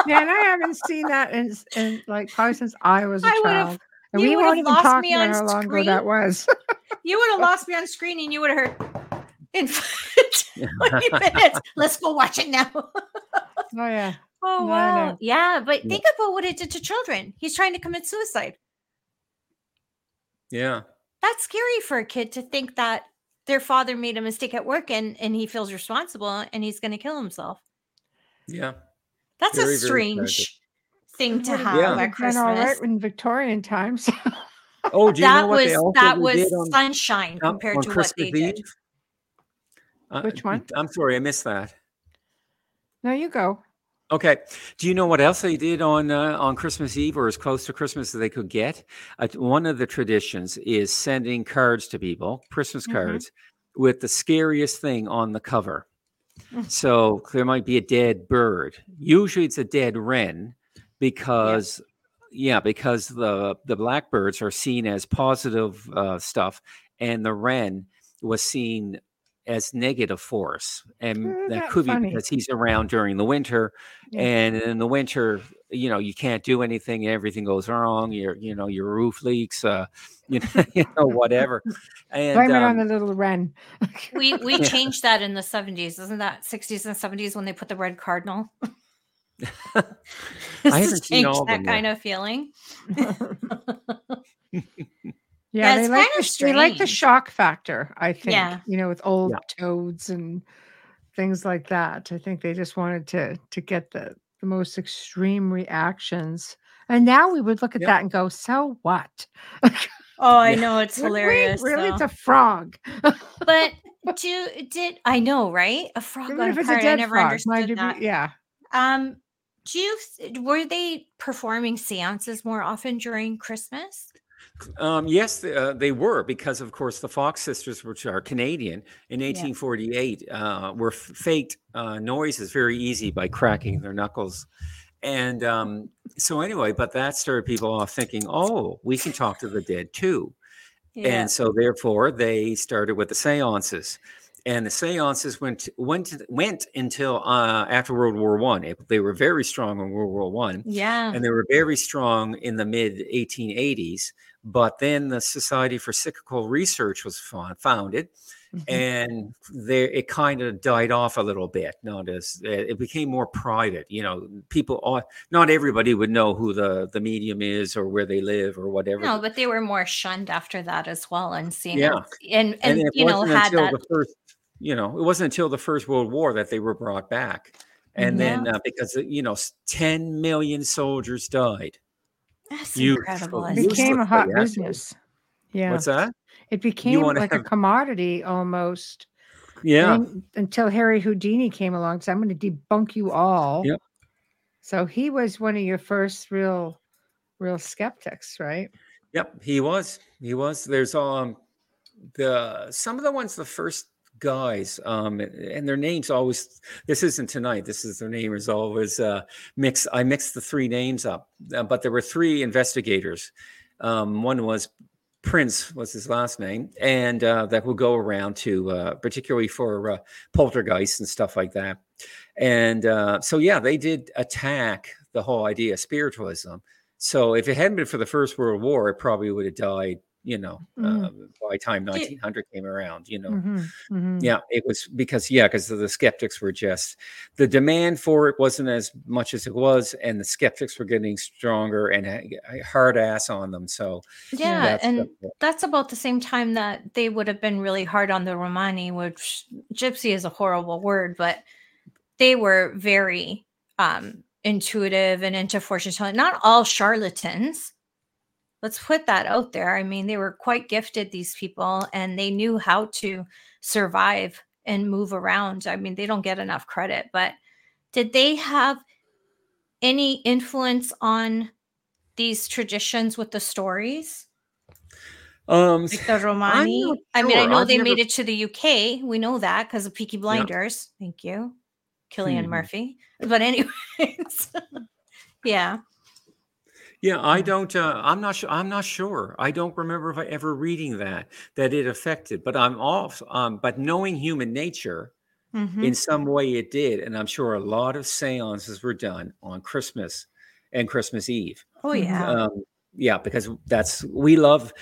yeah, and I haven't seen that in, in like probably since I was a I child. And we won't even talk about how long ago that was. you would have lost me on screen, and you would have heard in (laughs) 20 (laughs) minutes. Let's go watch it now. (laughs) oh yeah. Oh no, wow. No. Yeah, but yeah. think about what it did to children. He's trying to commit suicide. Yeah. That's scary for a kid to think that their father made a mistake at work and and he feels responsible and he's going to kill himself. Yeah. That's very, a strange thing to have yeah. at Christmas. All right in Victorian times. oh, do you that know what was that was on, sunshine compared on to Christmas what they Eve? did. Uh, Which one? I'm sorry, I missed that. No, you go. Okay. Do you know what else they did on uh, on Christmas Eve, or as close to Christmas as they could get? Uh, one of the traditions is sending cards to people, Christmas mm-hmm. cards, with the scariest thing on the cover. Mm. so there might be a dead bird. Usually, it's a dead wren, because yeah, because the the blackbirds are seen as positive uh, stuff, and the wren was seen as negative force and that could funny. be because he's around during the winter yeah. and in the winter you know you can't do anything everything goes wrong your you know your roof leaks uh (laughs) you know, you know whatever and blame um, it on the little wren we (laughs) we changed that in the 70s isn't that 60s and 70s when they put the red cardinal (laughs) I haven't seen all that kind yet. of feeling Yeah, yeah they like the, they like the shock factor. I think yeah. you know with old yeah. toads and things like that. I think they just wanted to to get the the most extreme reactions. And now we would look at that and go, "So what?" oh, I know (laughs) it's hilarious. really, it's a frog. but (laughs) do did I know right? A frog Even on a card. I never frog, understood that. Be, yeah. Um. Do you were they performing seances more often during Christmas? Um, yes, uh, they were because, of course, the Fox sisters, which are Canadian, in 1848, yeah. uh, were faked uh, noises very easy by cracking their knuckles. And um, so, anyway, but that started people off thinking, oh, we can talk to the dead too. Yeah. And so, therefore, they started with the seances. And the seances went went went until uh, after World War One. They were very strong in World War One. Yeah, and they were very strong in the mid 1880s but then the Society for Psychical Research was founded, mm-hmm. and there it kind of died off a little bit. Notice it became more private. You know, people, not everybody would know who the the medium is or where they live or whatever. No, but they were more shunned after that as well, and seen. Yeah, and and, and you know had that. First, you know, it wasn't until the First World War that they were brought back, and yeah. then uh, because uh, you know, ten million soldiers died That's incredible. It became a hot business. Yeah. What's that? It became like have... a commodity almost. Yeah. until Harry Houdini came along, so I'm going to debunk you all. Yep. So he was one of your first real, real skeptics, right? Yep, he was. He was. There's um the some of the ones the first guys um and their names always this isn't tonight this is their name is always uh i mixed the three names up uh, but there were three investigators. Um one was prince was his last name and uh that would go around to uh particularly for uh, poltergeists and stuff like that. And uh so yeah they did attack the whole idea of spiritualism. So if it hadn't been for the first world war it probably would have died you know, mm. uh, by time 1900 came around, you know, mm-hmm. Mm-hmm. yeah, it was because, yeah, because the skeptics were just, the demand for it wasn't as much as it was, and the skeptics were getting stronger and hard ass on them. So, yeah, that's and the, that's about the same time that they would have been really hard on the Romani, which gypsy is a horrible word, but they were very um, intuitive and into fortune telling. Not all charlatans let's put that out there. I mean, they were quite gifted, these people, and they knew how to survive and move around. I mean, they don't get enough credit, but did they have any influence on these traditions with the stories? Um, like the Romani. Sure. I mean, I know I've they never... made it to the UK. We know that because of Peaky Blinders. Yeah. Thank you, Cillian hmm. Murphy. But anyways, (laughs) yeah. Yeah, I don't. Uh, I'm not. sure. I'm not sure. I don't remember if I ever reading that that it affected. But I'm off. Um, but knowing human nature, mm-hmm. in some way, it did, and I'm sure a lot of seances were done on Christmas and Christmas Eve. Oh yeah. Um, yeah, because that's we love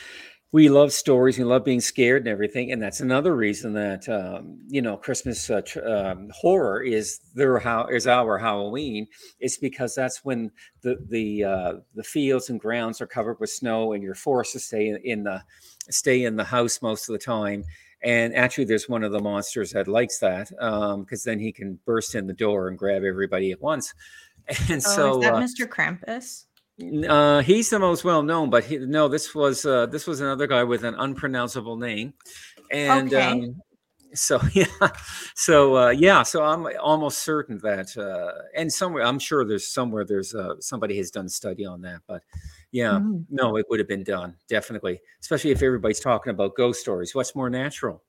we love stories. We love being scared and everything, and that's another reason that um, you know Christmas uh, tr- um, horror is their how is our Halloween. It's because that's when the the uh, the fields and grounds are covered with snow, and you're forced to stay in, in the stay in the house most of the time. And actually, there's one of the monsters that likes that because um, then he can burst in the door and grab everybody at once. (laughs) And oh, so, is that uh, Mr. Krampus? Uh, he's the most well known, but he, no, this was uh, this was another guy with an unpronounceable name, and okay. um, so (laughs) yeah, so uh, yeah, so I'm almost certain that, uh, and somewhere I'm sure there's somewhere there's uh, somebody has done a study on that, but yeah, mm-hmm. no, it would have been done definitely, especially if everybody's talking about ghost stories. What's more natural?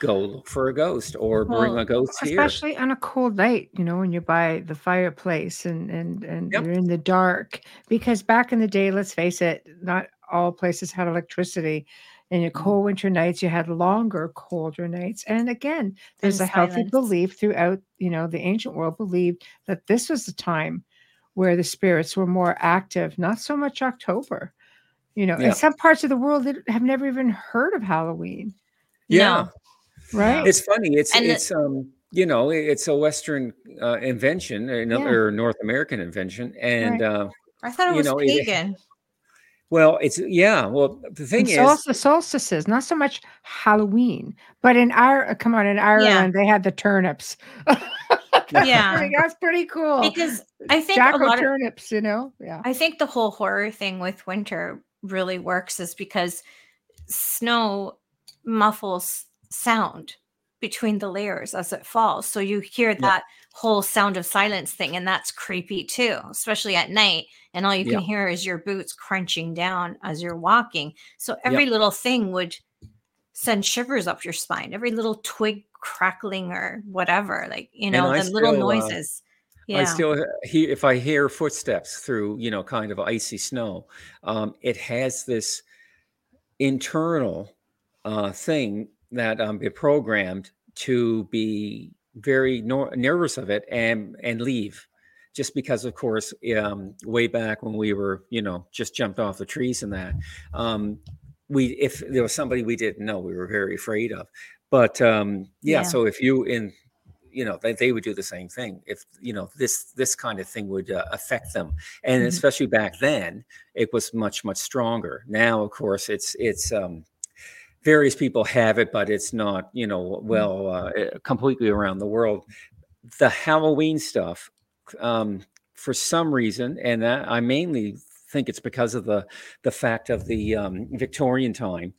Go look for a ghost or well, bring a ghost especially here. on a cold night you know when you're by the fireplace and and and yep. you're in the dark because back in the day let's face it not all places had electricity and your mm-hmm. cold winter nights you had longer colder nights and again there's and a silence. healthy belief throughout you know the ancient world believed that this was the time where the spirits were more active not so much october you know yeah. in some parts of the world that have never even heard of halloween yeah no. Right. It's funny. It's and it's um you know it's a Western uh, invention, another yeah. North American invention, and right. uh, I thought it was know, pagan. It, well, it's yeah. Well, the thing and is, the solstices, not so much Halloween, but in our uh, come on, in Ireland yeah. they had the turnips. yeah, (laughs) that's pretty cool. Because I think Jack a lot turnips, you know. Yeah, I think the whole horror thing with winter really works is because snow muffles sound between the layers as it falls. So you hear that yeah. whole sound of silence thing, and that's creepy too, especially at night. And all you can yeah. hear is your boots crunching down as you're walking. So every yeah. little thing would send shivers up your spine, every little twig crackling or whatever, like, you know, the still, little uh, noises. Uh, yeah. I still hear if I hear footsteps through, you know, kind of icy snow, um, it has this internal uh, thing that um, be programmed to be very nervous of it and and leave just because of course um, way back when we were you know just jumped off the trees and that um, we if there was somebody we didn't know we were very afraid of. But um, yeah, yeah, so if you in you know they, they would do the same thing if you know this this kind of thing would uh, affect them. And mm-hmm. especially back then it was much much stronger. Now of course it's it's um various people have it, but it's not, you know, mm. well, uh, eh, completely around the world. The Halloween stuff, um, for some reason, and I mainly think it's because of the the fact of the um, Victorian time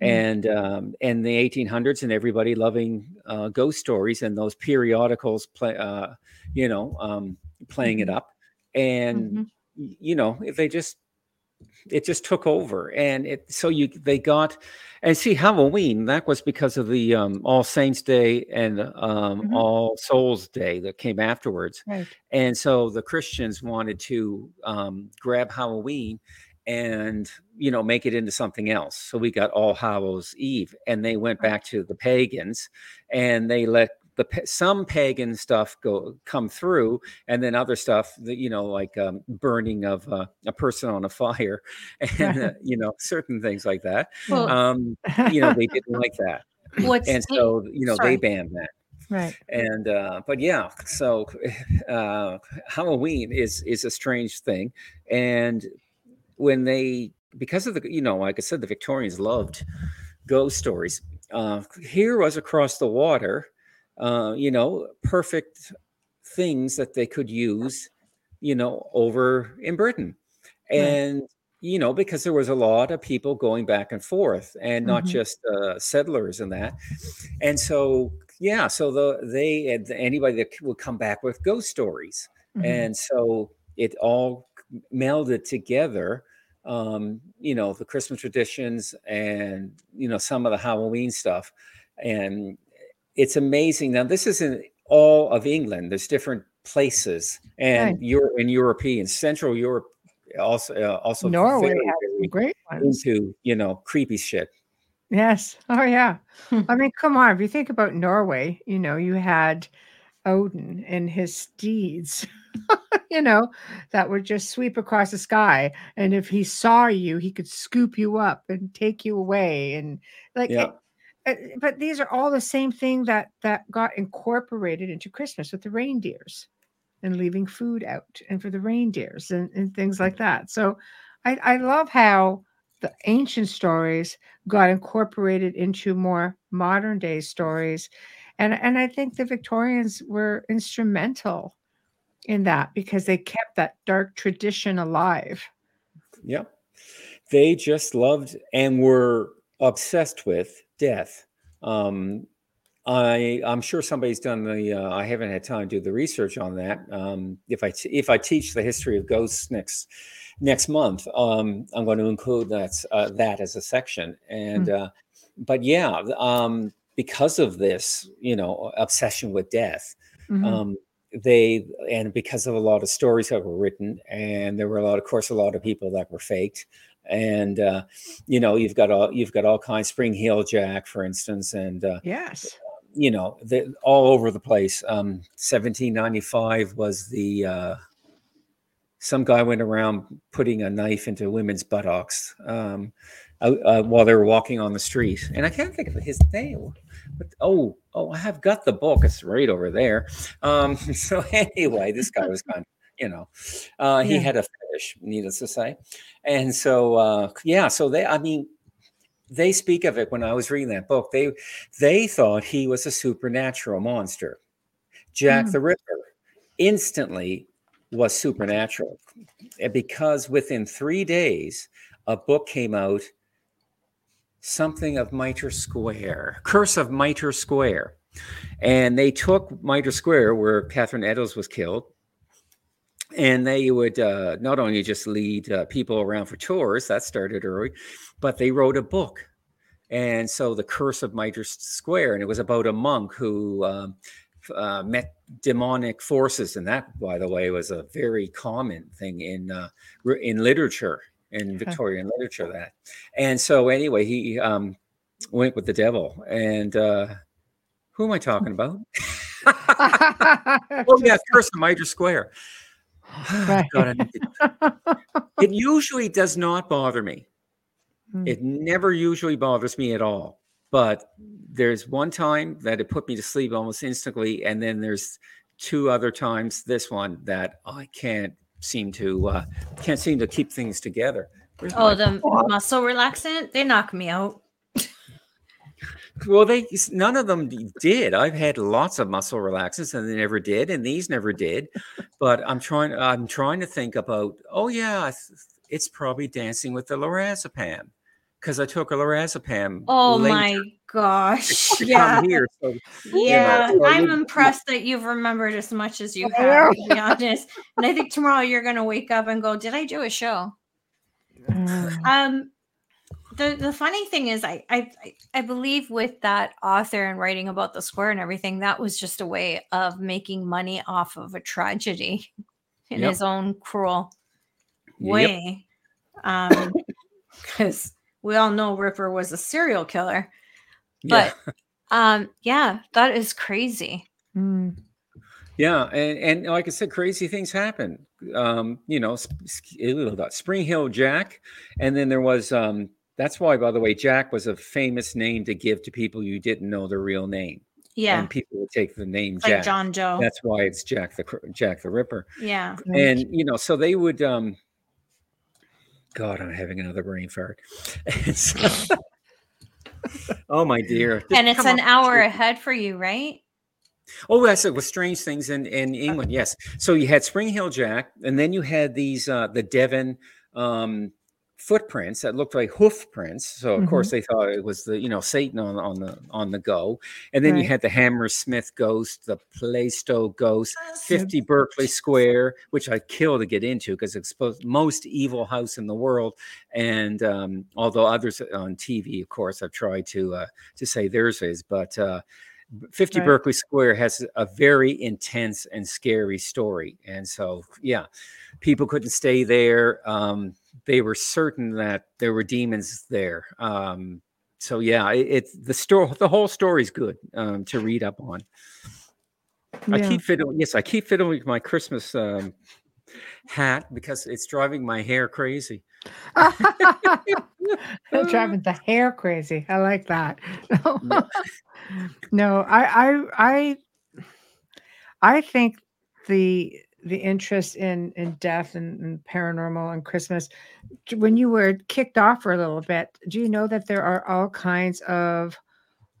mm-hmm. and um, and the 1800s and everybody loving uh, ghost stories and those periodicals play uh, you know um, playing mm-hmm. it up and mm-hmm. you know if they just it just took over and it so you they got and see halloween that was because of the um, all saints day and um, mm-hmm. all souls day that came afterwards right. and so the christians wanted to um, grab halloween and you know make it into something else so we got all hallows eve and they went back to the pagans and they let the some pagan stuff go come through, and then other stuff that you know, like um, burning of uh, a person on a fire, (laughs) and uh, (laughs) you know, certain things like that. Well, um, you know, they (laughs) didn't like that, and so you know, sorry. they banned that. Right. And uh, but yeah, so uh, Halloween is is a strange thing, and when they because of the you know, like I said, the Victorians loved ghost stories. Uh, here was across the water uh, you know, perfect things that they could use, you know, over in Britain. And, right. you know, because there was a lot of people going back and forth and not mm-hmm. just uh, settlers and that. And so, yeah, so the, they, anybody that would come back with ghost stories. Mm-hmm. And so it all melded together um, you know, the Christmas traditions and, you know, some of the Halloween stuff. And it's amazing. Now, this isn't all of England. There's different places, and right. you're in European Central Europe also uh, also Norway very, has great ones into you know creepy shit. Yes. Oh yeah. Hmm. I mean, come on. If you think about Norway, you know, you had Odin and his steeds, (laughs) you know, that would just sweep across the sky. And if he saw you, he could scoop you up and take you away. And like, yeah. it, Uh, but these are all the same thing that that got incorporated into Christmas with the reindeers and leaving food out and for the reindeers and, and things like mm-hmm. that. So I, I love how the ancient stories got incorporated into more modern day stories. And, and I think the Victorians were instrumental in that because they kept that dark tradition alive. Yep. They just loved and were obsessed with death. Um, I I'm sure somebody's done the. Uh, I haven't had time to do the research on that. Um, if I t- if I teach the history of ghosts next next month, um, I'm going to include that uh, that as a section. And mm. uh, but yeah, um, because of this, you know, obsession with death, mm-hmm. um, they and because of a lot of stories that were written, and there were a lot, of course, a lot of people that were faked and uh, you know you've got all you've got all kinds spring heel jack for instance and uh, yes. you know all over the place. Um, 1795 was the uh, some guy went around putting a knife into women's buttocks um, uh, while they were walking on the street. And i can't think of his name but oh oh i have got the book. It's right over there. Um, (laughs) so anyway this guy was kind of you know, uh, he had a fetish, needless to say. And so, uh, yeah, so they, I mean, they speak of it when I was reading that book. They, they thought he was a supernatural monster. Jack mm. the Ripper instantly was supernatural because within three days, a book came out something of Mitre Square, Curse of Mitre Square. And they took Mitre Square, where Catherine Eddowes was killed, and they would uh, not only just lead uh, people around for tours that started early but they wrote a book. And so the curse of mitre square and it was about a monk who um, uh, met demonic forces and that by the way was a very common thing in uh, in literature in victorian literature that. And so anyway he um, went with the devil and uh, who am i talking about? (laughs) (laughs) Oh yeah curse of mitre square Right. (laughs) God, (laughs) it usually does not bother me. Mm. It never usually bothers me at all. But there's one time that it put me to sleep almost instantly, and then there's two other times. This one that I can't seem to uh, can't seem to keep things together. Where's oh, the muscle relaxant they knock me out. Well, they none of them did. I've had lots of muscle relaxants, and they never did, and these never did. But I'm trying. I'm trying to think about. Oh yeah, it's probably Dancing with the Lorazepam because I took a lorazepam. Oh my gosh! (laughs) Yeah, here, so, yeah. You know, I'm impressed that you've remembered as much as you have. To be honest, and I think tomorrow you're going to wake up and go, "Did I do a show?" Mm. um, the the funny thing is, I I I believe with that author and writing about the square and everything, that was just a way of making money off of a tragedy (laughs) in yep. his own cruel way. Yep. Um, (laughs) because we all know Ripper was a serial killer. But yeah. um, yeah, that is crazy. Mm. Yeah, and, and like I said, crazy things happen. Um, you know, Spring-heeled Jack, and then there was um, that's why, by the way, Jack was a famous name to give to people you didn't know their real name. Yeah, and people would take the name like Jack. John Joe. That's why it's Jack the Jack the Ripper. Yeah, and you know, so they would um, God, I'm having another brain fart. (laughs) (laughs) oh my dear! And it's an hour ahead for you, right? Oh, that's it. With strange things in in England, yes. So you had Spring-heeled Jack, and then you had these uh, the Devon um, footprints that looked like hoof prints. So of mm-hmm. course they thought it was the you know Satan on on the on the go. And then right. you had the Hammersmith ghost, the Plaistow ghost, 50 Berkeley Square, which I kill to get into because it's supposed most evil house in the world. And um, although others on TV, of course, I've tried to uh, to say theirs is, but uh, 50 right. Berkeley Square has a very intense and scary story. And so, yeah, people couldn't stay there. Um, they were certain that there were demons there. Um, so yeah, it, it's the story. The whole story is good um, to read up on. Yeah. I keep fiddling. Yes, I keep fiddling with my Christmas um, hat because it's driving my hair crazy. (laughs) (laughs) driving the hair crazy. I like that. (laughs) no, I, I, I, I think the the interest in in death and, and, paranormal and Christmas. When you were kicked off for a little bit, do you know that there are all kinds of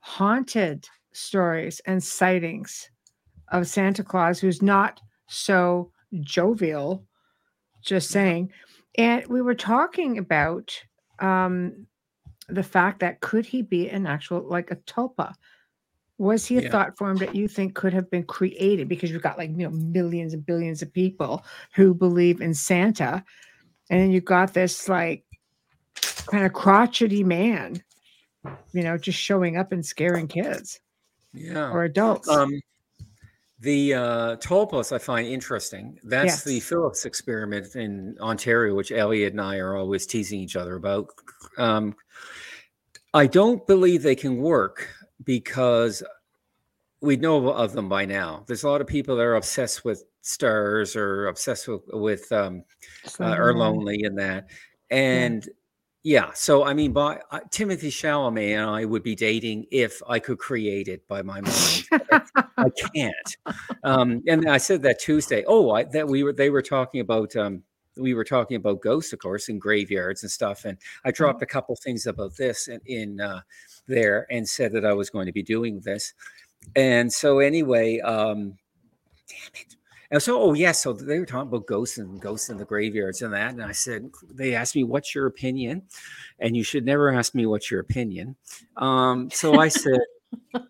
haunted stories and sightings of Santa Claus who's not so jovial? Just saying. And we were talking about um, the fact that could he be an actual like a tulpa was he a yeah. thought form that you think could have been created because you've got like you know millions and billions of people who believe in Santa, and then you've got this like kind of crotchety man, you know, just showing up and scaring kids, yeah, or adults. Um, the uh, Tulpas I find interesting. That's yes. the Phillips experiment in Ontario, which Elliot and I are always teasing each other about. Um, I don't believe they can work because we know of them by now. There's a lot of people that are obsessed with stars or obsessed with, with um, uh, or lonely and that. And yeah. yeah, so I mean, by uh, Timothée Chalamet and I would be dating if I could create it by my mind. I (laughs) can't. Um, and I said that Tuesday. Oh, I, that we were they were talking about um, we were talking about ghosts, of course, and graveyards and stuff. And I dropped mm-hmm. a couple things about this in, in uh, there and said that I was going to be doing this. And so, anyway, um, damn it. And so, oh yes, yeah, so they were talking about ghosts and ghosts in the graveyards and that. And I said, they asked me, "What's your opinion?" And you should never ask me what's your opinion. Um, so I said,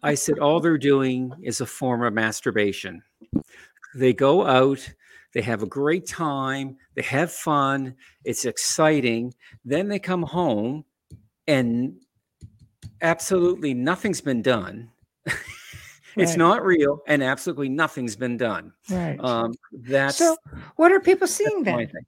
I said, all they're doing is a form of masturbation. They go out, they have a great time, they have fun, it's exciting. Then they come home and absolutely nothing's been done. (laughs) it's right. not real and absolutely nothing's been done. Right. Um, that's so what are people seeing then? What's that?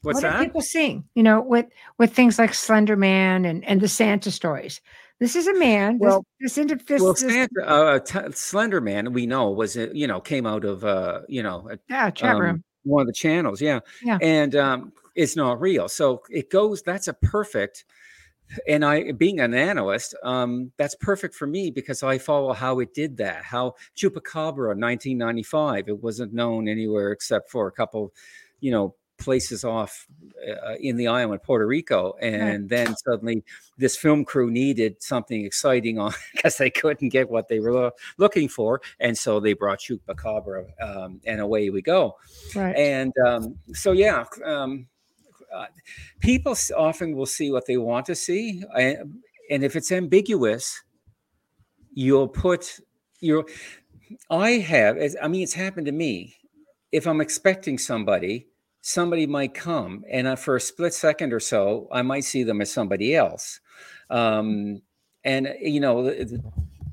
what that? are people seeing? You know, with with things like Slender Man and and the Santa stories. This is a man. Well, this, this, this, well, Santa, uh, t- Slender Man, we know was uh, you know came out of uh, you know a, yeah chat um, room one of the channels, yeah, yeah, and um, it's not real. So it goes. That's a perfect. And I, being an analyst, um, that's perfect for me because I follow how it did that. How Chupacabra, 1995, it wasn't known anywhere except for a couple, you know, places off uh, in the island Puerto Rico, and right. then suddenly this film crew needed something exciting on (laughs) because they couldn't get what they were lo- looking for, and so they brought Chupacabra, um, and away we go. Right. And um, so yeah. Um, uh, people often will see what they want to see, and, and if it's ambiguous, you'll put your. I have, I mean, it's happened to me. If I'm expecting somebody, somebody might come, and for a split second or so, I might see them as somebody else. Um, and you know,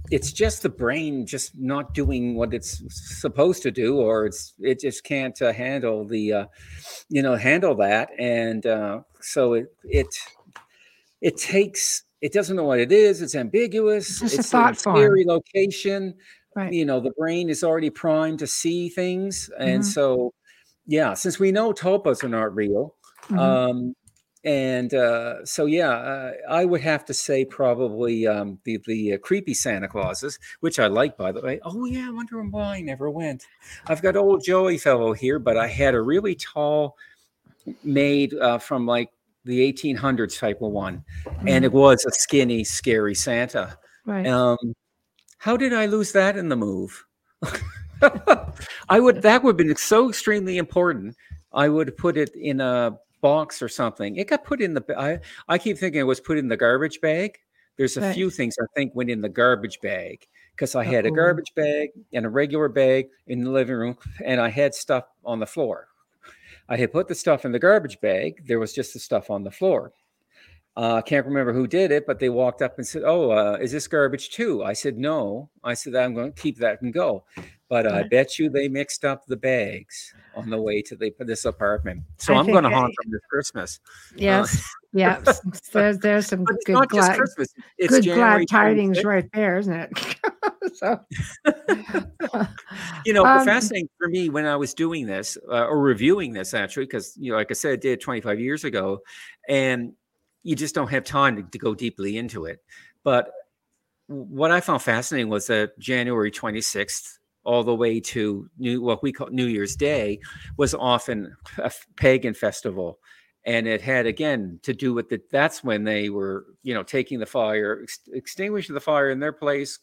it's just the brain just not doing what it's supposed to do or it's it just can't uh, handle the uh, you know handle that and uh, so it it it takes it doesn't know what it is it's ambiguous it's, it's a thought scary location right. you know the brain is already primed to see things and mm-hmm. so yeah since we know tulpas are not real mm-hmm. um, and uh, so yeah, uh, I would have to say probably um, the the uh, creepy Santa Clauses, which I like by the way. Oh yeah, I wonder why I never went. I've got old Joey fellow here, but I had a really tall, made uh, from like the 1800s type of one, and it was a skinny, scary Santa. Right. Um, how did I lose that in the move? (laughs) I would that would have been so extremely important. I would put it in a box or something. It got put in the. I I keep thinking it was put in the garbage bag. There's a right. few things I think went in the garbage bag because I had Uh-oh. a garbage bag and a regular bag in the living room, and I had stuff on the floor. I had put the stuff in the garbage bag. There was just the stuff on the floor. Uh, I uh, can't remember who did it, but they walked up and said, "Oh, uh, is this garbage too?" I said, "No." I said, "I'm going to keep that and go." But I bet you they mixed up the bags on the way to the, this apartment. So I am going to haunt them this Christmas. Uh, yes. Uh, yeah. (laughs) There's, there's some good, glad, good glad tidings 26th. right there, isn't it? (laughs) so, (laughs) you know, um, fascinating for me when I was doing this uh, or reviewing this actually, because, you know, like I said, I did 25 years ago and you just don't have time to, to go deeply into it. But what I found fascinating was that January 26th, all the way to new what we call New Year's Day was often a pagan festival. And it had again to do with that that's when they were you know taking the fire ex- extinguishing the fire in their place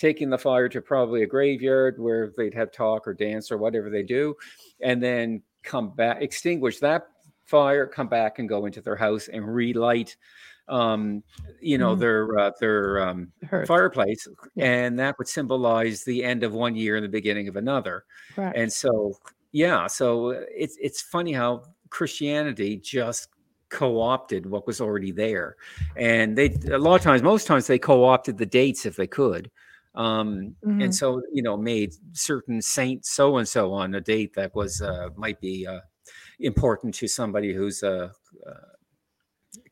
taking the fire to probably a graveyard where they'd have talk or dance or whatever they do and then come back extinguish that fire come back and go into their house and relight um, you know, mm their uh, their um, fireplace, yeah. and that would symbolize the end of one year and the beginning of another. Right. And so, yeah, so uh, it's it's funny how Christianity just co-opted what was already there, and they a lot of times, most times, they co-opted the dates if they could. Um, mm-hmm. and so you know made certain saint so and so on a date that was uh, might be uh, important to somebody who's uh, uh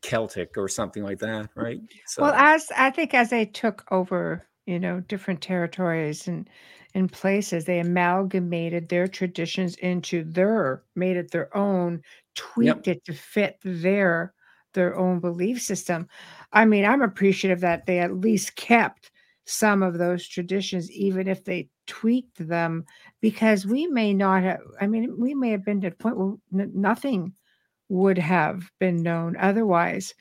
Celtic or something like that, right? So. Well, as I think as they took over, you know, different territories and in places, they amalgamated their traditions into their, made it their own, tweaked yep. it to fit their their own belief system. I mean, I'm appreciative that they at least kept some of those traditions, even if they tweaked them, because we may not have. I mean, we may have been to a point where n- nothing would have been known otherwise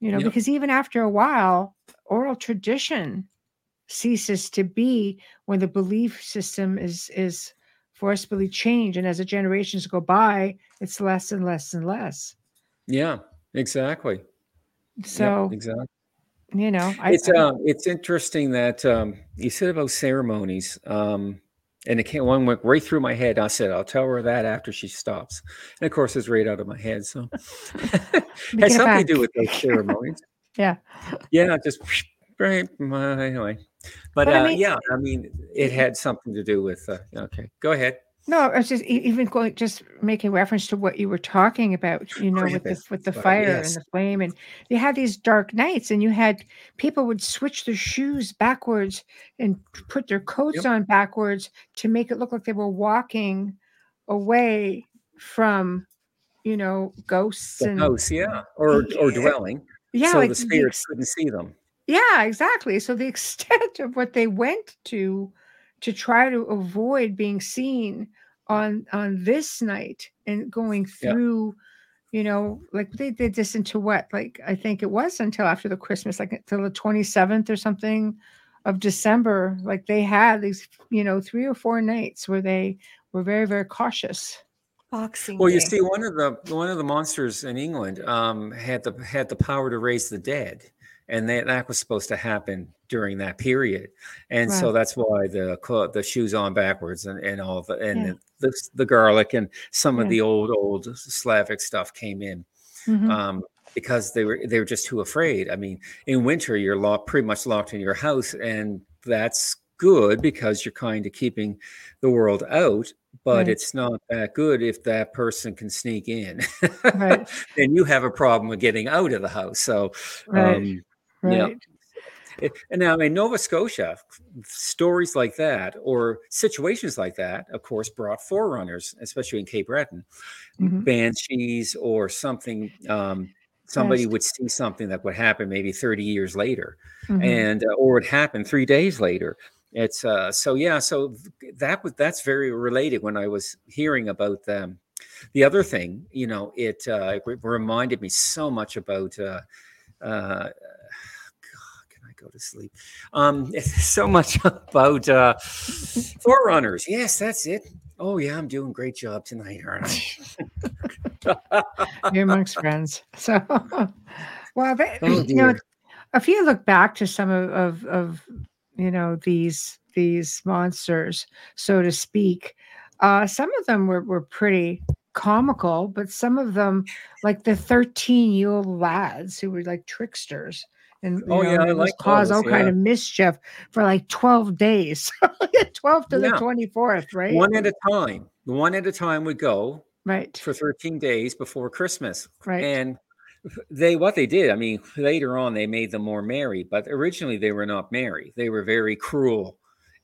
you know yep. because even after a while oral tradition ceases to be when the belief system is is forcibly changed and as the generations go by it's less and less and less yeah exactly so yep, exactly you know I, it's um it's interesting that um you said about ceremonies um and it came one went right through my head. I said, I'll tell her that after she stops. And of course, it's right out of my head. So (laughs) (laughs) it has something to do with those ceremonies. yeah. Yeah, just right. Anyway, but, but uh, I mean, yeah, I mean, it had something to do with. Uh, okay, go ahead. No, I was just even going, just making reference to what you were talking about, you know, with the with the fire yes. and the flame, and you had these dark nights, and you had people would switch their shoes backwards and put their coats yep. on backwards to make it look like they were walking away from, you know, ghosts the and house, yeah, or or dwelling, yeah, so like the spirits the, couldn't see them. Yeah, exactly. So the (laughs) extent of what they went to to try to avoid being seen on on this night and going through yeah. you know like they did this into what like i think it was until after the christmas like until the 27th or something of december like they had these you know three or four nights where they were very very cautious Boxing. Well, Day. you see, one of the one of the monsters in England um, had the had the power to raise the dead, and that, that was supposed to happen during that period, and right. so that's why the the shoes on backwards and, and all the and yeah. the, the, the garlic and some yeah. of the old old Slavic stuff came in. Mm-hmm. Um, because they were they were just too afraid. I mean, in winter you're locked pretty much locked in your house, and that's good because you're kind of keeping the world out but right. it's not that good if that person can sneak in right. (laughs) then you have a problem with getting out of the house so right. Um, right. yeah and now in Nova Scotia, stories like that or situations like that, of course, brought forerunners, especially in Cape Breton, mm-hmm. banshees or something. Um, somebody would see something that would happen maybe 30 years later, mm-hmm. and uh, or it happened three days later it's uh so yeah so that was that's very related when i was hearing about them the other thing you know it uh it reminded me so much about uh uh God, can I go to sleep. Um (laughs) so much about uh forerunners. Yes that's it. Oh yeah i'm doing great job tonight aren't i? (laughs) You're amongst friends. (laughs) So well oh, you know if you look back to some of, of, of you know these these monsters so to speak uh some of them were, were pretty comical but some of them like the 13 Yule Lads who were like tricksters and oh know, yeah I like cause all yeah. kind of mischief for like 12 days (laughs) 12 to yeah. the 24th right one at a time one at a time would go right for 13 days before christmas right and they what they did i mean later on they made them more merry but originally they were not merry they were very cruel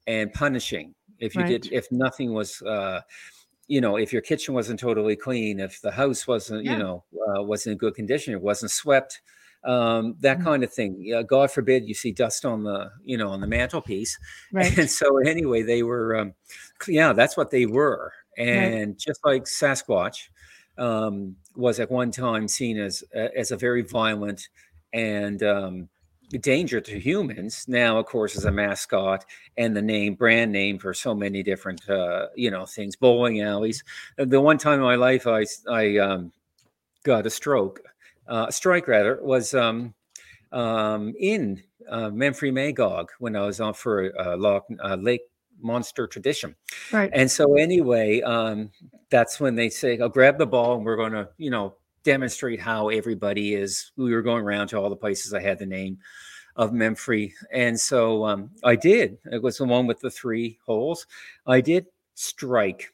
and punishing if you right. did if nothing was uh you know if your kitchen wasn't totally clean if the house wasn't yeah. you know uh, wasn't in good condition it wasn't swept um, that mm-hmm. kind of thing. Uh, God forbid you see dust on the, you know, on the mantelpiece. (laughs) Right. And so anyway, they were, um, yeah, that's what they were. And right. just like Sasquatch, um, was at one time seen as as a very violent and um, danger to humans. Now, of course, as a mascot and the name, brand name for so many different uh, you know things, bowling alleys. The one time in my life I I um, got a stroke, uh, strike rather, was um, um, in uh, Memphremagog when I was on for a, a Lake monster tradition. Right. And so anyway, um, that's when they say, "I'll grab the ball and we're going to, you know, demonstrate how everybody is." We were going around to all the places I had the name of Memphrey, and so um, I did. It was the one with the three holes. I did strike,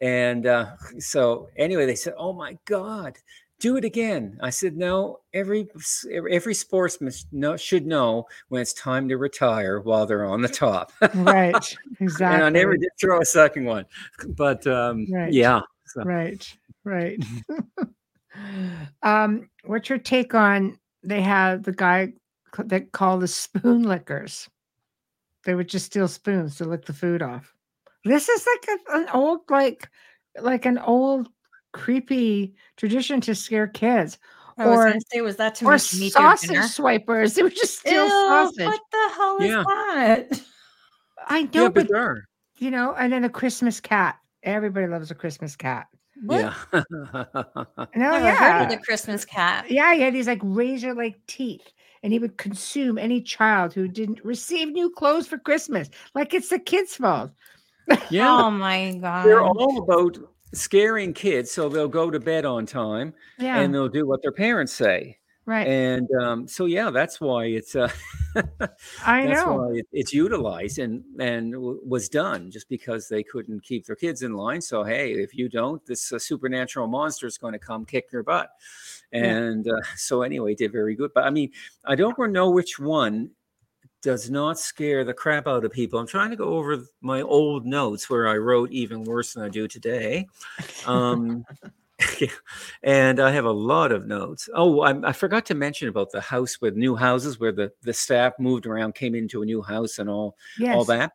and uh, so anyway, they said, "Oh my God." Do it again. I said, no, every every sportsman should know when it's time to retire while they're on the top. right. Exactly. (laughs) and I never did throw a second one, but um, right. yeah. So. Right. Right. (laughs) um, what's your take on they have the guy that called the spoon lickers? They would just steal spoons to lick the food off. This is like a, an old, like, like an old creepy tradition to scare kids. I or, was say, was that to or sausage swipers? They would just steal Ew, sausage. What the hell is yeah. that? I know, yeah, but, but you know, and then a Christmas cat. Everybody loves a Christmas cat. What? Yeah. (laughs) no, yeah. heard of the Christmas cat. Yeah, he had these like razor-like teeth, and he would consume any child who didn't receive new clothes for Christmas. Like it's the kids' fault. Yeah. oh my god. They're all about scaring kids so they'll go to bed on time yeah. and they'll do what their parents say. Right. And um, so yeah that's why it's uh, (laughs) i that's know. why it, it's utilized and and w- was done just because they couldn't keep their kids in line. So hey if you don't this uh, supernatural monster is going to come kick your butt. And yeah. uh, (laughs) so anyway did very good. But i mean i don't know which one does not scare the crap out of people. I'm trying to go over my old notes where I wrote even worse than I do today. Um, (laughs) and I have a lot of notes. Oh, I, I, forgot to mention about the house with new houses where the, the staff moved around, came into a new house and all, yes. all that.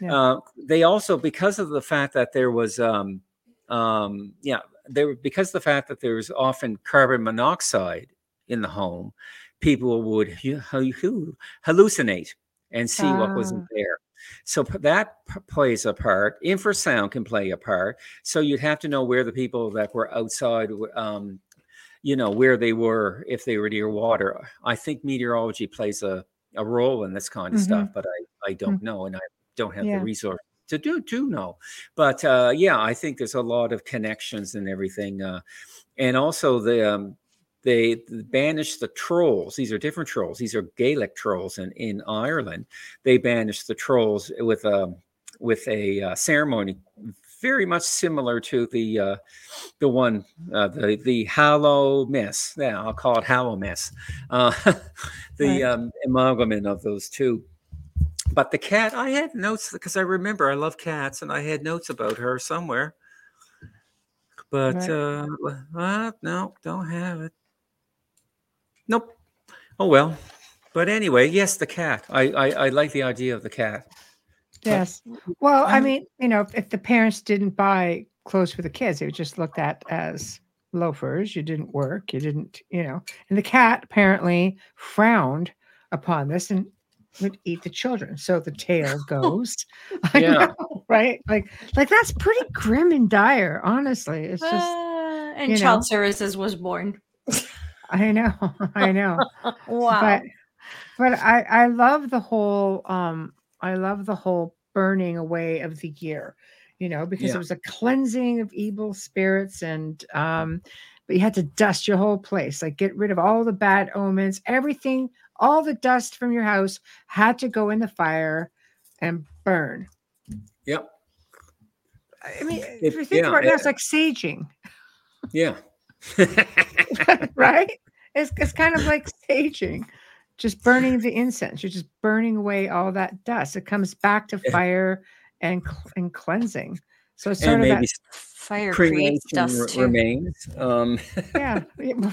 Yeah. Uh, they also, because of the fact that there was, um, um, yeah, there because of the fact that there was often carbon monoxide in the home, people would hallucinate and see what wasn't ah. there. So that plays a part. Infrasound can play a part. So you'd have to know where the people that were outside, um, you know, where they were if they were near water. I think meteorology plays a, a role in this kind of mm-hmm. stuff, but I, I don't mm-hmm. know. And I don't have yeah. the resource to do to know. But uh, yeah, I think there's a lot of connections and everything. Uh, and also the um, they banished the trolls. These are different trolls. These are Gaelic trolls in, in Ireland. They banished the trolls with a um, with a uh, ceremony very much similar to the uh, the one uh, the the Hallowmas. Yeah, I'll call it Hallowmas. Uh, (laughs) the right. um, amalgamation of those two. But the cat, I had notes because I remember I love cats, and I had notes about her somewhere. But right. uh, uh, no, don't have it. Nope. Oh well. But anyway, yes, the cat. I I, I like the idea of the cat. Yes. Well, I mean, you know, if the parents didn't buy clothes for the kids, they were just looked at as loafers. You didn't work. You didn't, you know. And the cat apparently frowned upon this and would eat the children. So the tale (laughs) goes. (laughs) yeah. Know, right? Like, like that's pretty grim and dire. Honestly, it's just. Uh, and child know. services was born. (laughs) I know, (laughs) I know. (laughs) wow. But but I I love the whole um I love the whole burning away of the year, you know, because yeah. it was a cleansing of evil spirits and um but you had to dust your whole place, like get rid of all the bad omens, everything, all the dust from your house had to go in the fire and burn. Yep. I mean, it, if you think yeah, about it, it's like saging. Yeah. (laughs) right? It's, it's kind of like staging, just burning the incense. You're just burning away all that dust. It comes back to fire and and cleansing. So it's sort and of that fire creates dust too. remains. Um. (laughs) yeah.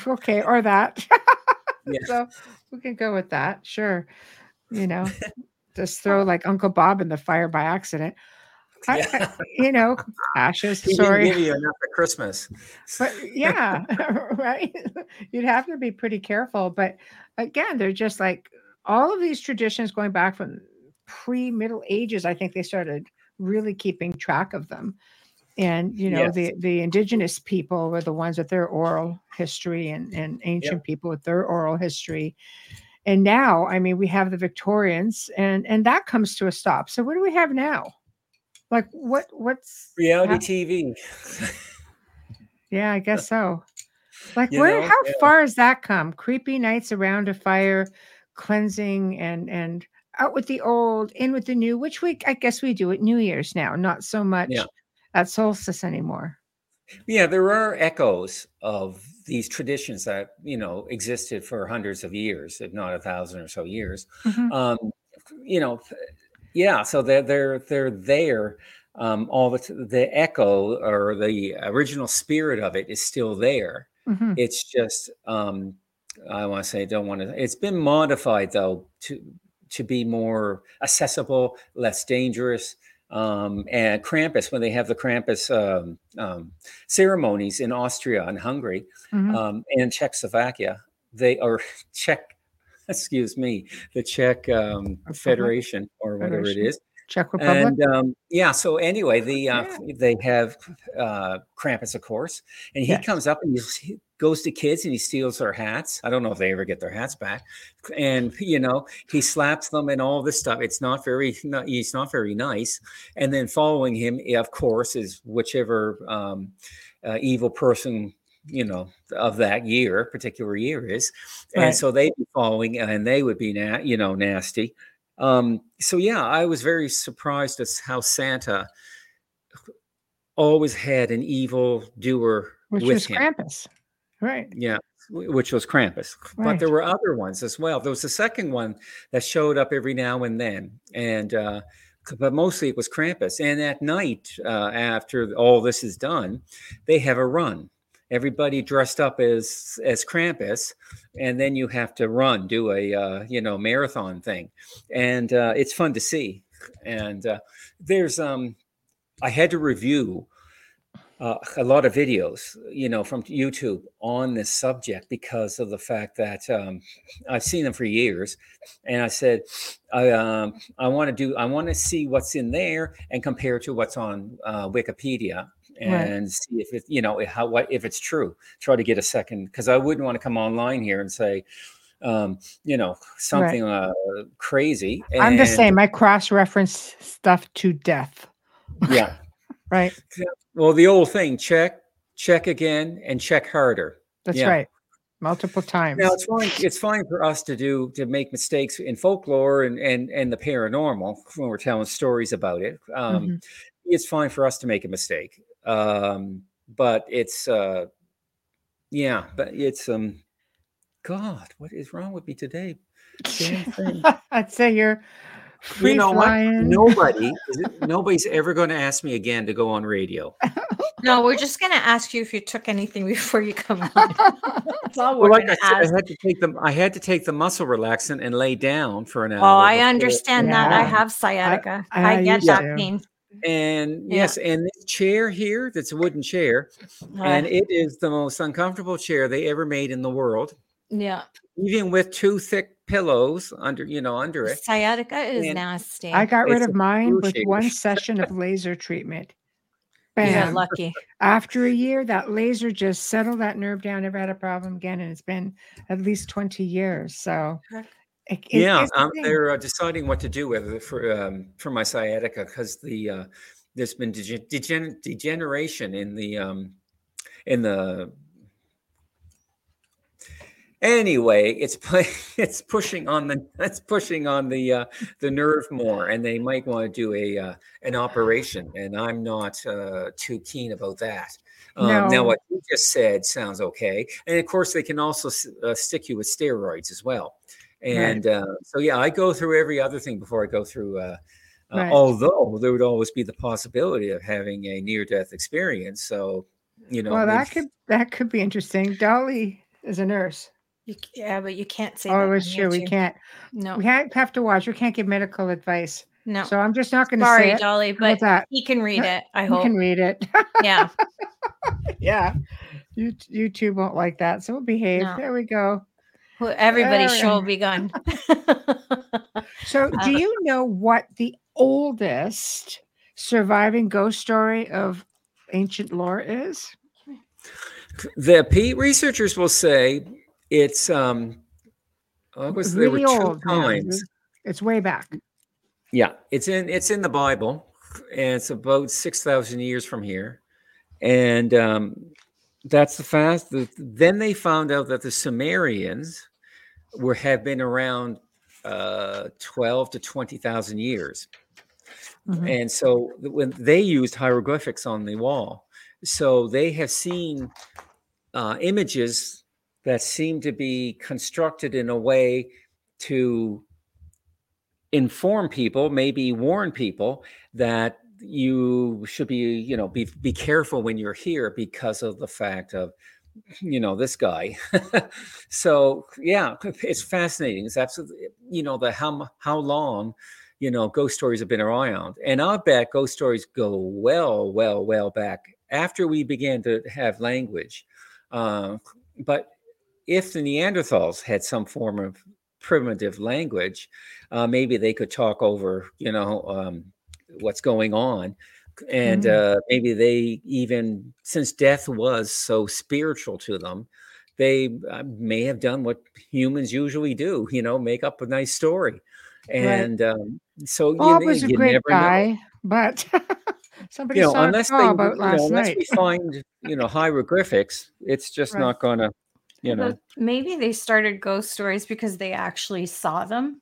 Okay. Or that. (laughs) yeah. So we can go with that. Sure. You know, just throw like Uncle Bob in the fire by accident. (laughs) I, you know, ashes. He sorry, give you enough at Christmas. But yeah, (laughs) right. You'd have to be pretty careful. But again, they're just like all of these traditions going back from pre-Middle Ages. I think they started really keeping track of them. And you know, yes. the the indigenous people were the ones with their oral history, and and ancient yep. people with their oral history. And now, I mean, we have the Victorians, and and that comes to a stop. So what do we have now? Like what? What's reality TV? yeah, I guess so. Like you where? Know, how yeah. far has that come? Creepy nights around a fire, cleansing, and and out with the old, in with the new. Which we, I guess, we do at New Year's now. Not so much yeah. at solstice anymore. Yeah, there are echoes of these traditions that you know existed for hundreds of years, if not a thousand or so years. Mm-hmm. Um, you know, yeah, so they're they're they're there. Um, all the the echo or the original spirit of it is still there. Mm-hmm. It's just um, I want to say don't want to. It's been modified though to to be more accessible, less dangerous. Um, and Krampus, when they have the Krampus um, um, ceremonies in Austria and Hungary mm-hmm. um, and Czechoslovakia, they are (laughs) Czech (laughs) excuse me, the Czech um, Federation or whatever Federation. it is. Czech Republic. And um, yeah, so anyway, the uh, yeah. they have uh, Krampus, of course, and he yes. comes up and he goes to kids and he steals their hats. I don't know if they ever get their hats back, and you know he slaps them and all this stuff. It's not very, not, he's not very nice. And then following him, of course, is whichever um, uh, evil person you know of that year particular year is right. and so they'd be following and they would be na- you know nasty um so yeah i was very surprised at how santa always had an evil doer which with was him. krampus right yeah which was krampus right. but there were other ones as well there was a second one that showed up every now and then and uh but mostly it was krampus and at night uh, after all this is done they have a run everybody dressed up as as Krampus, and then you have to run, do a uh, you know marathon thing, and uh, it's fun to see. And uh, there's um, I had to review uh, a lot of videos, you know, from YouTube on this subject because of the fact that um, I've seen them for years, and I said, I um, I want to do, I want to see what's in there and compare to what's on uh, Wikipedia and right. see if it, you know, how what if it's true. Try to get a second because I wouldn't want to come online here and say, um, you know, something right. uh, crazy. And, I'm the same. I cross reference stuff to death. Yeah. (laughs) right. Well, the old thing check, check again, and check harder. That's yeah. right. Multiple times. Now it's fine. It's fine for us to do to make mistakes in folklore and and and the paranormal when we're telling stories about it. Um, mm-hmm. It's fine for us to make a mistake, um, but it's uh, yeah, but it's um, God, what is wrong with me today? (laughs) I'd say you're free you know flying. what? Nobody, (laughs) nobody's ever going to ask me again to go on radio. No, we're just going to ask you if you took anything before you come on. That's all we're well, like I, said, I had to take them. I had to take the muscle relaxant and lay down for an hour. Oh, I understand that. I have sciatica. I, I, I get that to. pain. And yeah. yes, and this chair here, that's a wooden chair, uh, and it is the most uncomfortable chair they ever made in the world. Yeah. Even with two thick pillows under, you know, under it. Sciatica is and nasty. I got rid of mine with one (laughs) session of laser treatment. Bam. Yeah, lucky. After a year, that laser just settled that nerve down. Never had a problem again, and it's been at least twenty years. So, it, yeah, um, they're uh, deciding what to do whether for um, for my sciatica because the uh, there's been degen- degeneration in the um, in the anyway it's (laughs) it's pushing on the (laughs) it's pushing on the uh, the nerve more and they might want to do a uh, an operation and i'm not uh, too keen about that. Um, no. now what you just said sounds okay and of course they can also uh, stick you with steroids as well and right. Uh, so yeah i go through every other thing before i go through uh, right. although there would always be the possibility of having a near death experience so you know well that could that could be interesting dolly is a nurse you, yeah, but you can't say. Oh, it's true. We can't. No, we have to watch. We can't give medical advice. No. So I'm just not going to say it. Dolly, but that? he can read it. I hope he can read it. yeah. (laughs) yeah. You YouTube won't like that, so we'll behave. No. There we go. Well, everybody's show will be gone. (laughs) so, do uh, you know what the oldest surviving ghost story of ancient lore is? The Pete researchers will say it's um, it was really old times. It's way back. Yeah, it's in it's in the Bible, and it's about six thousand years from here, and um, that's the fast. The, then they found out that the Sumerians were have been around uh, twelve to twenty thousand years, mm-hmm. and so when they used hieroglyphics on the wall, so they have seen uh, images that seem to be constructed in a way to inform people, maybe warn people that you should be, you know, be be careful when you're here because of the fact of, you know, this guy. (laughs) so yeah, it's fascinating. It's absolutely, you know, the how how long, you know, ghost stories have been around, and I bet ghost stories go well, well, well back after we began to have language. Uh, but if the Neanderthals had some form of primitive language, uh, maybe they could talk over, you know, um, what's going on. And mm. uh, maybe they even, since death was so spiritual to them, they uh, may have done what humans usually do, you know, make up a nice story. And right. um, so Bob you, was a great guy, know. but (laughs) somebody you know, saw unless they, about last know, unless we find, you know, hieroglyphics, it's just right. not going to you know maybe they started ghost stories because they actually saw them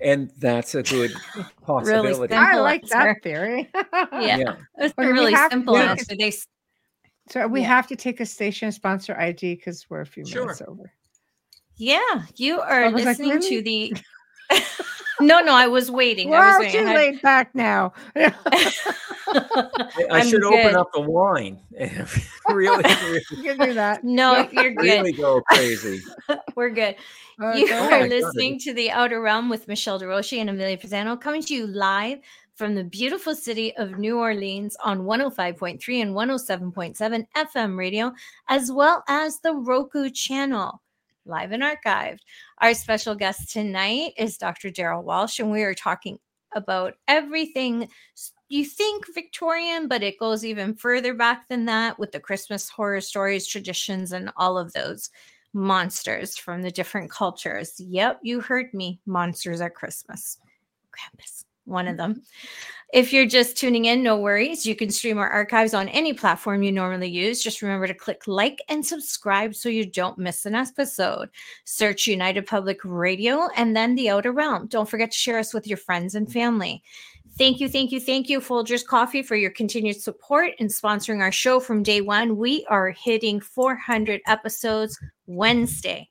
and that's a good (laughs) possibility really i like that theory (laughs) yeah, yeah. it's okay, really simple answer they so we yeah. have to take a station sponsor id because we're a few sure. minutes over yeah you are listening like, really? to the (laughs) no, no, I was waiting. We're I was too laid back now. (laughs) I, I should good. open up the wine. (laughs) really, (laughs) really. You can do that. No, you're good. Really go crazy. We're good. Uh, you are listening to the Outer Realm with Michelle DeRoche and Amelia Pisano, coming to you live from the beautiful city of New Orleans on 105.3 and 107.7 FM radio, as well as the Roku channel, live and archived. Our special guest tonight is Dr. Darryll Walsh, and we are talking about everything you think Victorian, but it goes even further back than that with the Christmas horror stories, traditions, and all of those monsters from the different cultures. Yep, you heard me. Monsters at Christmas. Krampus one of mm-hmm. them. If you're just tuning in, no worries. You can stream our archives on any platform you normally use. Just remember to click like and subscribe so you don't miss an episode. Search United Public Radio and then The Outer Realm. Don't forget to share us with your friends and family. Thank you, thank you, thank you, Folgers Coffee, for your continued support and sponsoring our show from day one. We are hitting 400 episodes Wednesday.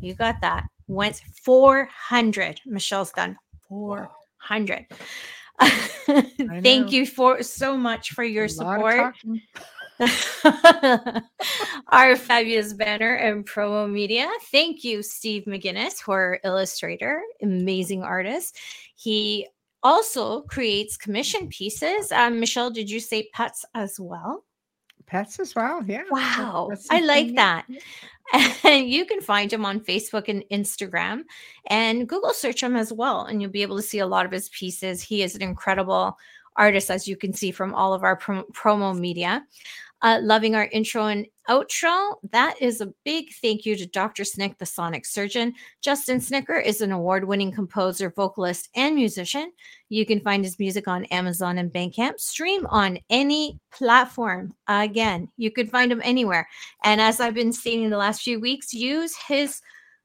You got that. Went 400. Michelle's done. Four hundred. (laughs) Thank you for so much for your support. (laughs) our fabulous banner and promo media. Thank you, Steve McGinnis, horror illustrator, amazing artist. He also creates commission pieces. Um, Michelle, did you say pets as well? Pets as well, yeah. Wow, I like that. And you can find him on Facebook and Instagram and Google search him as well. And you'll be able to see a lot of his pieces. He is an incredible artist, as you can see from all of our prom- promo media. Uh, loving our intro and outro. That is a big thank you to Dr. Snick, the sonic surgeon. Justin Snicker is an award winning composer, vocalist, and musician. You can find his music on Amazon and Bandcamp. Stream on any platform. Again, you can find him anywhere. And as I've been stating the last few weeks, use his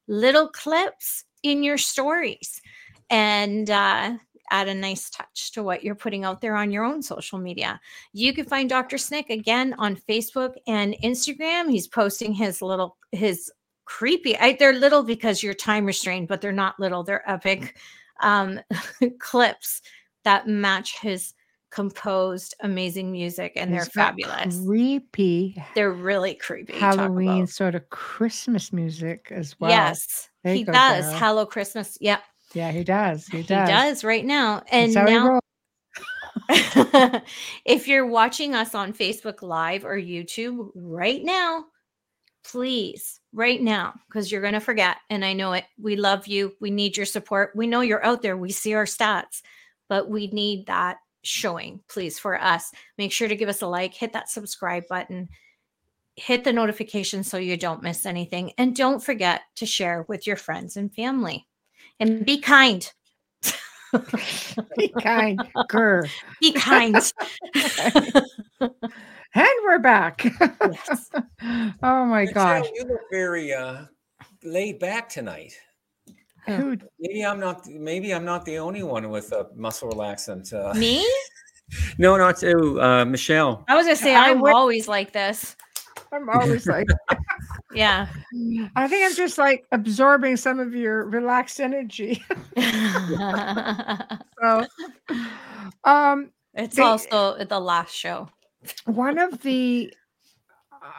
little clips in your stories. And uh, add a nice touch to what you're putting out there on your own social media. You can find Dr. Snick again on Facebook and Instagram. He's posting his little his creepy. I, they're little because you're time restrained, but they're not little. They're epic um, (laughs) clips that match his composed amazing music and they're fabulous creepy they're really creepy halloween sort of christmas music as well yes he does there. hello christmas yep yeah, he does. He does. He does right now. And now, (laughs) if you're watching us on Facebook Live or YouTube right now, please, right now, because you're going to forget. And I know it. We love you. We need your support. We know you're out there. We see our stats, but we need that showing, please, for us. Make sure to give us a like, hit that subscribe button, hit the notification so you don't miss anything. And don't forget to share with your friends and family and be kind. be kind. Grr. Be kind. (laughs) and we're back. Yes. (laughs) oh my gosh. You look very uh, laid back tonight. Who? Maybe I'm not. Maybe I'm not the only one with a muscle relaxant. Uh, Me? (laughs) no, not to uh, Michelle. I was gonna say I'm always like this. I'm always like, yeah. I think I'm just like absorbing some of your relaxed energy. (laughs) so, um, it's they, also the last show. One of the,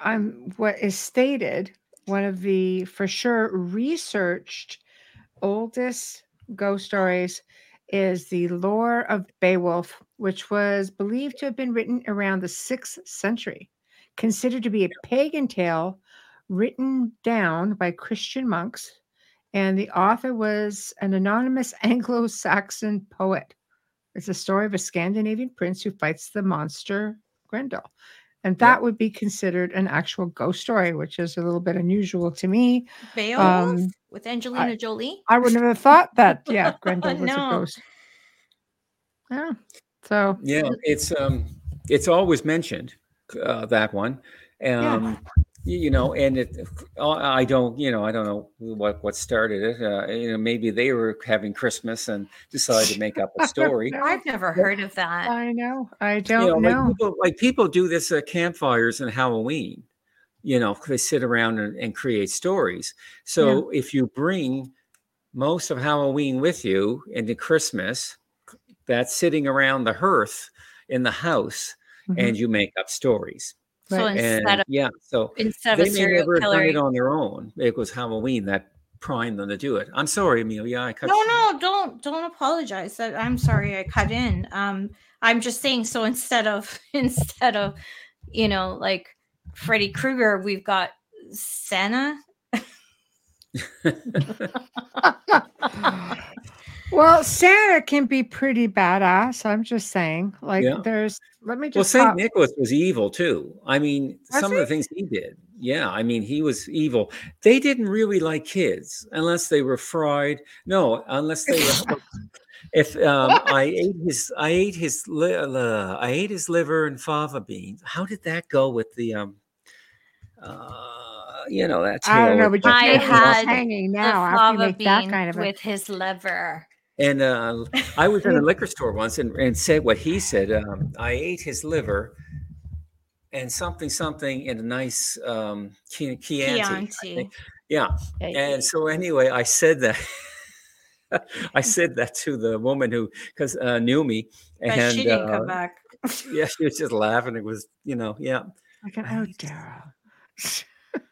um, what is stated, one of the for sure researched oldest ghost stories is the lore of Beowulf, which was believed to have been written around the sixth century considered to be a pagan tale written down by Christian monks, and the author was an anonymous (laughs) Anglo Saxon poet. It's a story of a Scandinavian prince who fights the monster Grendel. And that yep. would be considered an actual ghost story, which is a little bit unusual to me. Beowulf um, with Angelina I, Jolie. I wouldn't have thought that. Yeah, (laughs) Grendel was no. a ghost. Yeah. So yeah, it's um, it's always mentioned uh, that one. Um, yeah. You know, and it, uh, I don't, you know, I don't know what what started it. Uh, you know, maybe they were having Christmas and decided to make up a story. (laughs) I've never heard of that. I know. I don't you know. know. Like, people, like people do this at campfires and Halloween. You know, they sit around and, and create stories. So yeah. if you bring most of Halloween with you into Christmas, that's sitting around the hearth in the house mm-hmm. and you make up stories. So and, instead of yeah, so instead of a serial killer it on their own. It was Halloween that primed them to do it. I'm sorry, Amelia. I cut. No, no, don't don't apologize. I'm sorry I cut in. Um, I'm just saying. So instead of (laughs) instead of, you know, like Freddy Krueger, we've got Santa. (laughs) (laughs) well, Santa can be pretty badass. I'm just saying. Like, yeah. there's. Let me just. Well, Saint Nicholas was evil too. I mean, was some he? of the things he did. Yeah, I mean, he was evil. They didn't really like kids unless they were fried. No, unless they were. (laughs) (laughs) if um, I ate his, I ate his, uh, I ate his liver and fava beans. How did that go with the um? Uh, you know that's. I don't know, but you I had hanging now after you make that kind of a... with his liver. And uh, I was in a (laughs) liquor store once and, and said what he said. Um, I ate his liver and something something in a nice um Chianti. Chianti. Yeah. And so anyway, I said that. (laughs) I said that to the woman who because uh, knew me, and she didn't uh, come back. (laughs) yeah, she was just laughing. It was, you know, yeah. Like, oh, Darryll.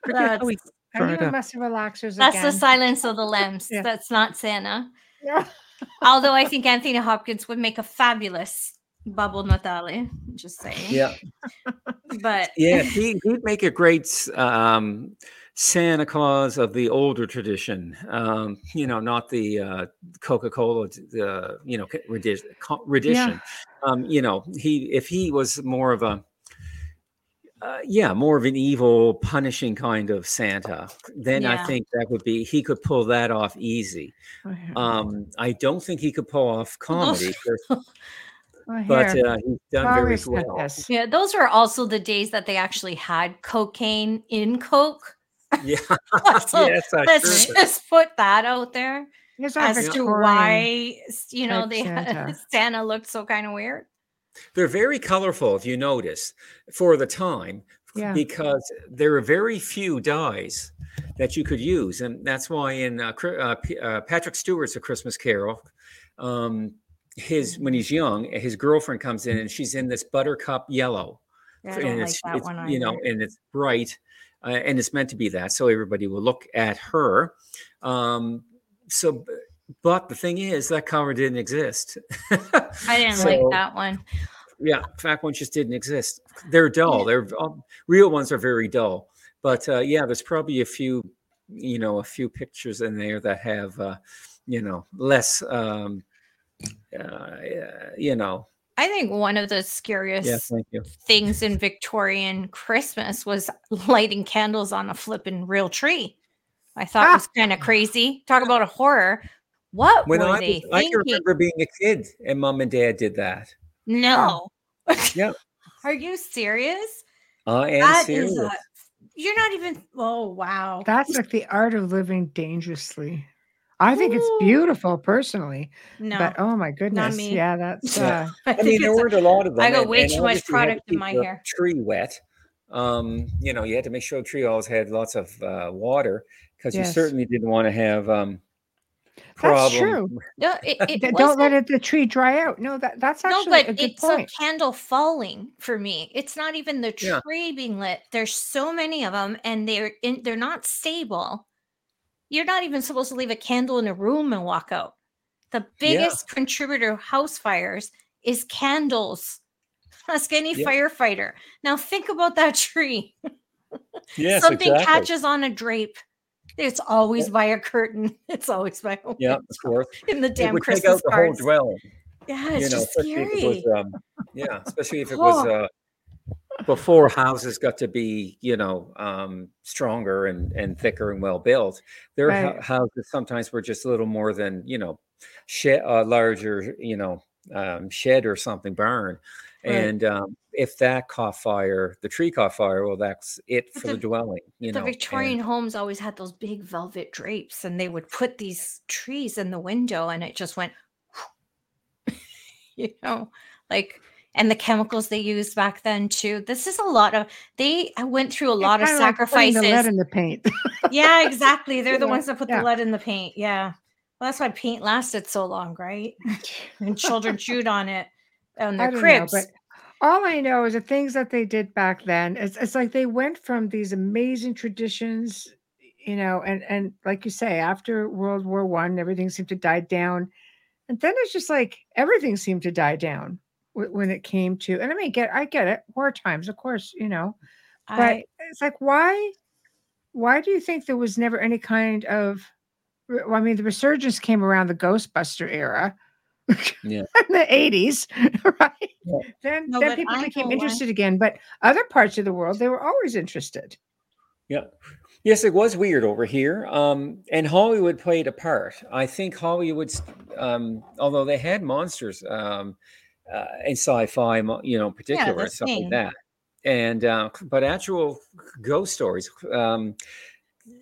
That's, are you a mess of relaxers That's again? the silence of the lambs. Yeah. That's not Santa. Yeah. Although I think Anthony Hopkins would make a fabulous Babbo Natale. Just saying. Yeah. but yeah, he, he'd make a great um, Santa Claus of the older tradition. Um, you know, not the uh, Coca Cola, the you know rendition. Yeah. Um, you know, he if he was more of a uh, yeah, more of an evil, punishing kind of Santa. Then yeah. I think that would be he could pull that off easy. Um, I don't think he could pull off comedy. (laughs) Well, but uh, he's done very well. Yeah, those are also the days that they actually had cocaine in Coke. Yeah, (laughs) (laughs) so yes, let's just put that out there as to why you know they Santa. Santa looked so kind of weird. They're very colorful, if you notice, for the time, yeah. because there are very few dyes that you could use, and that's why in uh, uh, uh, Patrick Stewart's A Christmas Carol. Um, his when he's young, his girlfriend comes in and she's in this buttercup yellow, yeah, and it's, like it's you know, and it's bright, uh, and it's meant to be that, so everybody will look at her. Um, so, but the thing is, that cover didn't exist. I didn't (laughs) so, like that one. Yeah, fact ones just didn't exist. They're dull. They're um, real ones are very dull. But uh, yeah, there's probably a few, you know, a few pictures in there that have, uh, you know, less um, uh, you know. I think one of the scariest yeah, things in Victorian Christmas was lighting candles on a flipping real tree. I thought ah. was kind of crazy. Talk about a horror. What when were I, they I thinking? remember being a kid and mom and dad did that. No. Yeah. (laughs) Are you serious? I am that serious. A, you're not even. Oh wow. That's like the art of living dangerously. I think it's beautiful personally. No, but oh my goodness, yeah, that's. Uh, (laughs) I, I mean, there weren't a lot of them. I got way and, too much product in my hair. Tree wet. Um, you know, you had to make sure the tree always had lots of uh, water because yes. you certainly didn't want to have um, problem. That's true. No, it, uh, it don't let it, the tree dry out. No, that that's actually no, but a good it's point. a candle falling for me. It's not even the tree yeah. being lit. There's so many of them, and they're in, they're not stable you're not even supposed to leave a candle in a room and walk out. The biggest yeah. contributor of house fires is candles. (laughs) Ask any yeah. firefighter. Now think about that tree. (laughs) Yes, something exactly. catches on a drape. It's always yeah. by a curtain. (laughs) It's always by a (laughs) yeah, of course. In the damn Christmas take out the cards. whole dwelling. Yeah, it's you know, just scary. Was, um, yeah, especially if it was uh, before houses got to be you know um, stronger and and thicker and well built their right. houses sometimes were just a little more than you know shed a larger you know um, shed or something barn right. and um, if that caught fire the tree caught fire well that's it for the, the, dwelling you the know victorian and, homes always had those big velvet drapes and they would put these trees in the window and it just went (laughs) you know like and the chemicals they used back then too. This is a lot of they went through a lot of sacrifices. Like the lead in the paint. (laughs) yeah, exactly. They're the ones that put yeah. the lead in the paint. Yeah. Well, that's why paint lasted so long, right? (laughs) and children chewed on it on their cribs. Know, all I know is the things that they did back then. It's, it's like they went from these amazing traditions you know, and and like you say, after World War One, everything seemed to die down, and then it's just like everything seemed to die down when it came to. And I mean, get I get it, war times, of course, you know, but I, it's like why, why do you think there was never any kind of? Well, I mean, the resurgence came around the Ghostbuster era. Yeah. (laughs) in the 80s, (laughs) right? Yeah. Then, no, then people became interested again. But other parts of the world, they were always interested. Yeah. Yes, it was weird over here. Um, and Hollywood played a part. I think Hollywood, um, although they had monsters um, uh, in sci-fi, you know, in particular yeah, stuff like that. And uh, but actual ghost stories. Um,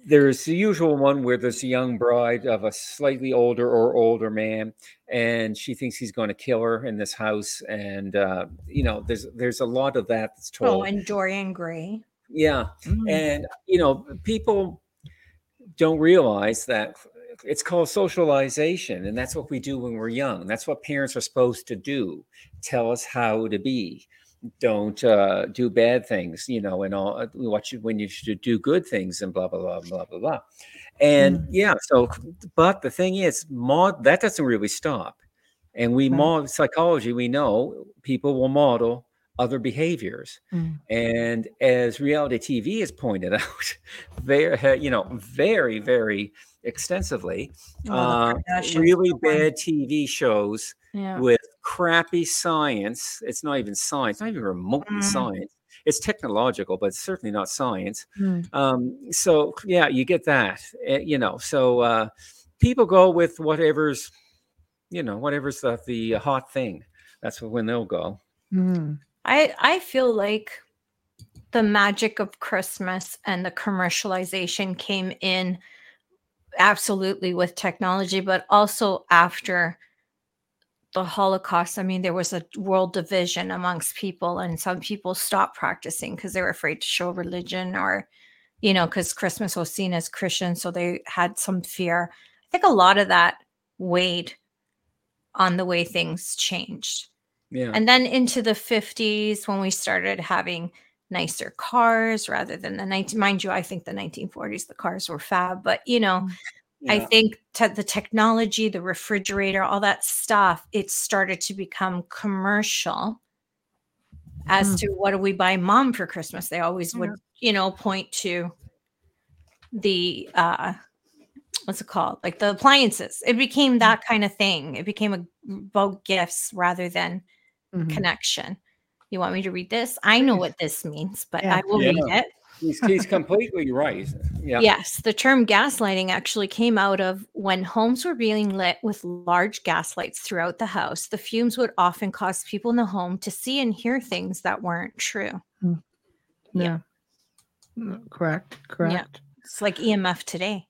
there's the usual one where there's a young bride of a slightly older or older man, and she thinks he's going to kill her in this house. And uh, you know, there's there's a lot of that that's oh, told. Oh, and Dorian Gray. Yeah. Mm. And, you know, people don't realize that it's called socialization. And that's what we do when we're young. That's what parents are supposed to do tell us how to be. Don't uh, do bad things, you know, and all uh, what you when you should do good things and blah, blah, blah, blah, blah, blah. And mm. yeah, so, but the thing is, mod that doesn't really stop. And we right. mod psychology, we know people will model other behaviors. Mm. And as reality TV has pointed (laughs) out, very, you know, very, very extensively, oh, uh, really bad TV shows yeah. with crappy science. It's not even science, not even remotely mm. science. It's technological, but it's certainly not science. Mm. Um, so yeah, you get that. Uh, you know, so uh, people go with whatever's, you know, whatever's the, the hot thing. That's when they'll go. Mm. I I feel like the magic of Christmas and the commercialization came in absolutely with technology, but also after the Holocaust. I mean, there was a world division amongst people, and some people stopped practicing because they were afraid to show religion or, you know, because Christmas was seen as Christian. So they had some fear. I think a lot of that weighed on the way things changed. Yeah. And then into the 50s when we started having nicer cars rather than the 19 mind you I think the 1940s the cars were fab but you know mm, yeah. I think te- the technology the refrigerator all that stuff it started to become commercial as mm. to what do we buy mom for Christmas they always would you know point to the uh what's it called like the appliances it became mm. that kind of thing it became a, about gifts rather than mm-hmm. connection. You want me to read this? I know what this means, but yeah. I will yeah. read it. He's, he's completely right. Yeah. Yes, the term gaslighting actually came out of when homes were being lit with large gas lights throughout the house. The fumes would often cause people in the home to see and hear things that weren't true. Mm. Yeah. yeah. Correct. Correct. Yeah. It's like EMF today.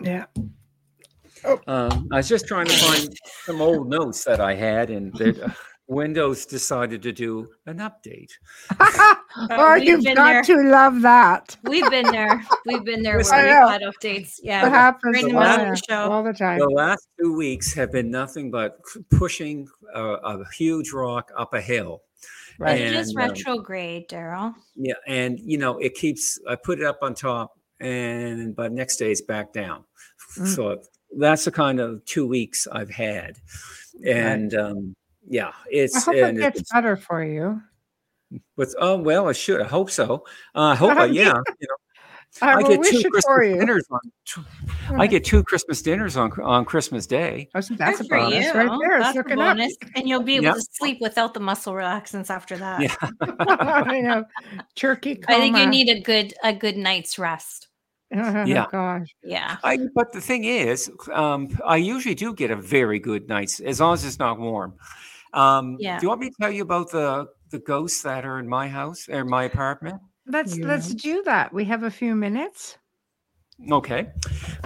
Yeah. Oh. Um, I was just trying to find some old notes that I had, and the, uh, Windows decided to do an update. (laughs) oh, you've got there. to love that. We've been there. We've been there where we've had updates. Yeah, it happens all, the, all the time. The last two weeks have been nothing but pushing a, a huge rock up a hill. Right. And, just um, retrograde, Darryll. Yeah, and you know it keeps. I put it up on top, and but next day it's back down. Mm. So that's the kind of two weeks I've had, and right. um, yeah, it's. I hope it gets better for you. With oh well, I should. I hope so. Uh, I hope. Uh, yeah, you know. (laughs) I, I get two Christmas dinners on. I get two Christmas dinners on on Christmas Day. Oh, so that's a bonus right there. That's a bonus, up. and you'll be able yep. to sleep without the muscle relaxants after that. Yeah, (laughs) (laughs) I know. Turkey. Coma. I think you need a good a good night's rest. Oh, yeah. gosh. Yeah. I, but the thing is, um, I usually do get a very good night's as long as it's not warm. Um, yeah. Do you want me to tell you about the the ghosts that are in my house or my apartment? Let's yeah. let's do that. We have a few minutes. Okay.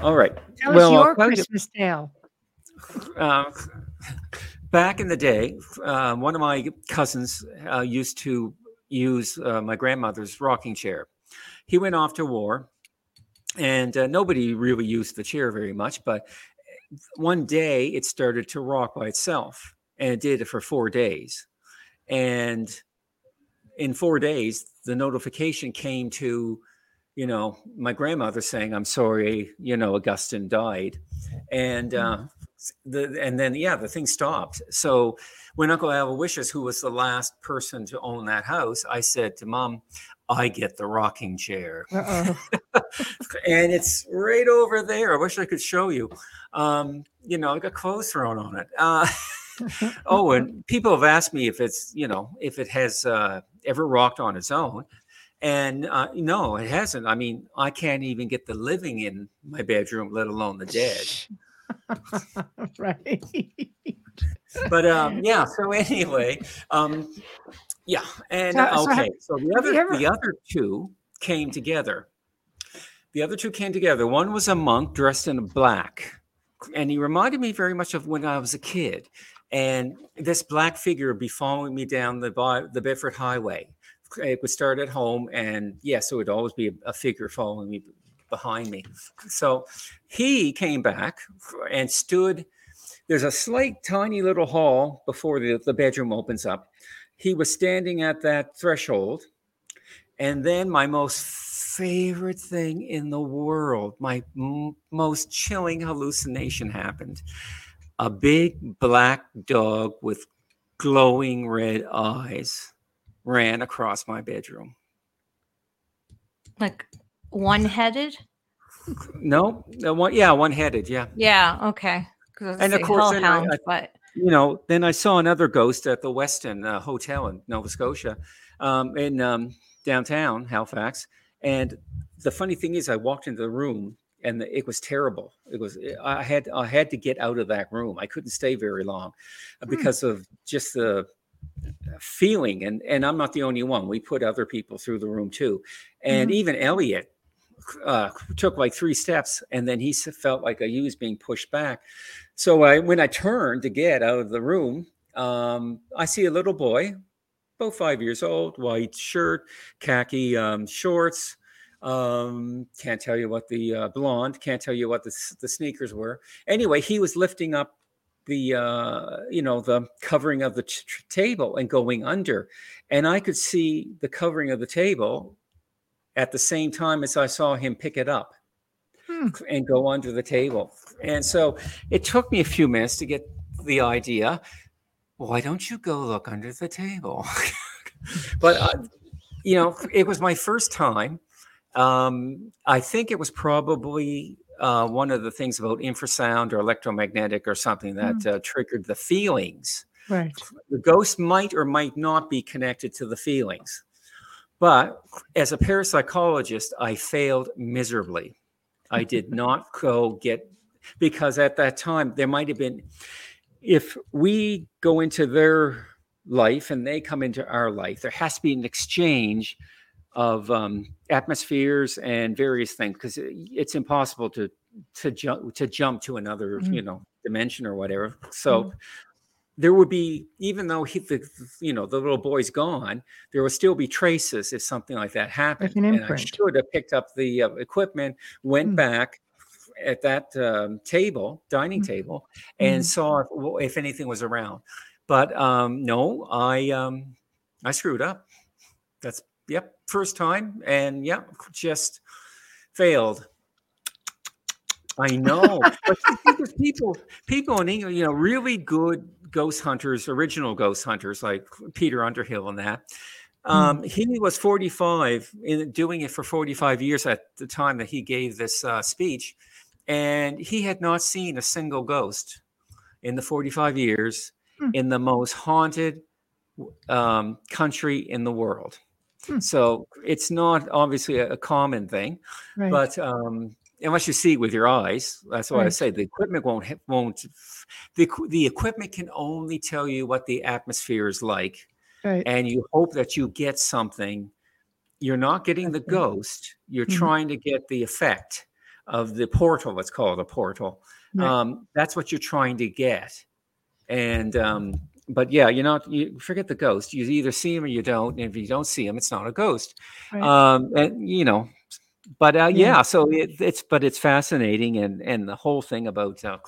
All right. Tell well, us your Christmas you, tale. Uh, back in the day, uh, one of my cousins uh, used to use uh, my grandmother's rocking chair. He went off to war and uh, nobody really used the chair very much. But one day it started to rock by itself, and it did it for four days. And in four days, the notification came to, you know, my grandmother saying, "I'm sorry," you know, Augustine died, and uh, the and then yeah, the thing stopped. So when Uncle Aloysius, who was the last person to own that house, I said to Mom, "I get the rocking chair," (laughs) and it's right over there. I wish I could show you. Um, you know, I got clothes thrown on it. Uh, (laughs) (laughs) oh, and people have asked me if it's you know if it has uh, ever rocked on its own. And uh, no, it hasn't. I mean, I can't even get the living in my bedroom, let alone the dead. (laughs) right. but um, yeah. So anyway, um, yeah, and so, so okay. so the other ever... the other two came together. The other two came together. One was a monk dressed in black, and he reminded me very much of when I was a kid. And this black figure would be following me down the the Bedford Highway. It would start at home, and yes, it would always be a, a figure following me behind me. So he came back and stood. There's a slight, tiny little hall before the, the bedroom opens up. He was standing at that threshold. And then my most favorite thing in the world, my m- most chilling hallucination happened. A big black dog with glowing red eyes ran across my bedroom. Like one headed? No, one, yeah, one headed, yeah. Yeah, okay. And of course, hellhound, I, I, but you know, then I saw another ghost at the Westin uh, Hotel in Nova Scotia, um, in um, downtown Halifax. And the funny thing is, I walked into the room and it was terrible. It was I had I had to get out of that room. I couldn't stay very long uh, hmm. because of just the feeling and and I'm not the only one. We put other people through the room too. And mm-hmm. even Elliot uh, took like three steps and then he felt like he was being pushed back. So I, when I turned to get out of the room, um, I see a little boy, about five years old, white shirt, khaki um, shorts. Um, can't tell you what the uh, blonde, can't tell you what the, the sneakers were. Anyway, he was lifting up the uh, you know the covering of the t- table and going under and i could see the covering of the table at the same time as I saw him pick it up hmm. and go under the table. And so it took me a few minutes to get the idea why don't you go look under the table? (laughs) but, uh, you know, it was my first time. Um, I think it was probably uh, one of the things about infrasound or electromagnetic or something that hmm. uh, triggered the feelings. Right. The ghost might or might not be connected to the feelings. But as a parapsychologist, I failed miserably. I did (laughs) not go get, because at that time, there might have been, if we go into their life and they come into our life, there has to be an exchange of um, atmospheres and various things because it's impossible to to jump to jump to another mm-hmm. you know dimension or whatever so mm-hmm there would be even though he, the, you know the little boy's gone there would still be traces if something like that happened like and i should have picked up the uh, equipment went mm. back at that um, table dining mm. table and mm. saw if, if, anything was around but um, no i um, i screwed up that's yep first time and yep just failed I know, but people, people in England, you know, really good ghost hunters, original ghost hunters like Peter Underhill and that. Um, mm. He was 45 in doing it for 45 years at the time that he gave this uh, speech, and he had not seen a single ghost in the 45 years mm. in the most haunted um, country in the world. Mm. So it's not obviously a, a common thing, right. but um, unless you see it with your eyes. That's why right. I say the equipment won't won't the the equipment can only tell you what the atmosphere is like, right. and you hope that you get something. You're not getting the ghost. You're mm-hmm. trying to get the effect of the portal. Let's call it a portal. Right. Um, that's what you're trying to get, and um, but yeah, you're not. You forget the ghost. You either see him or you don't. And if you don't see him, it's not a ghost. Right. Um, and you know, but uh, yeah. yeah. so it, it's but it's fascinating, and and the whole thing about uh,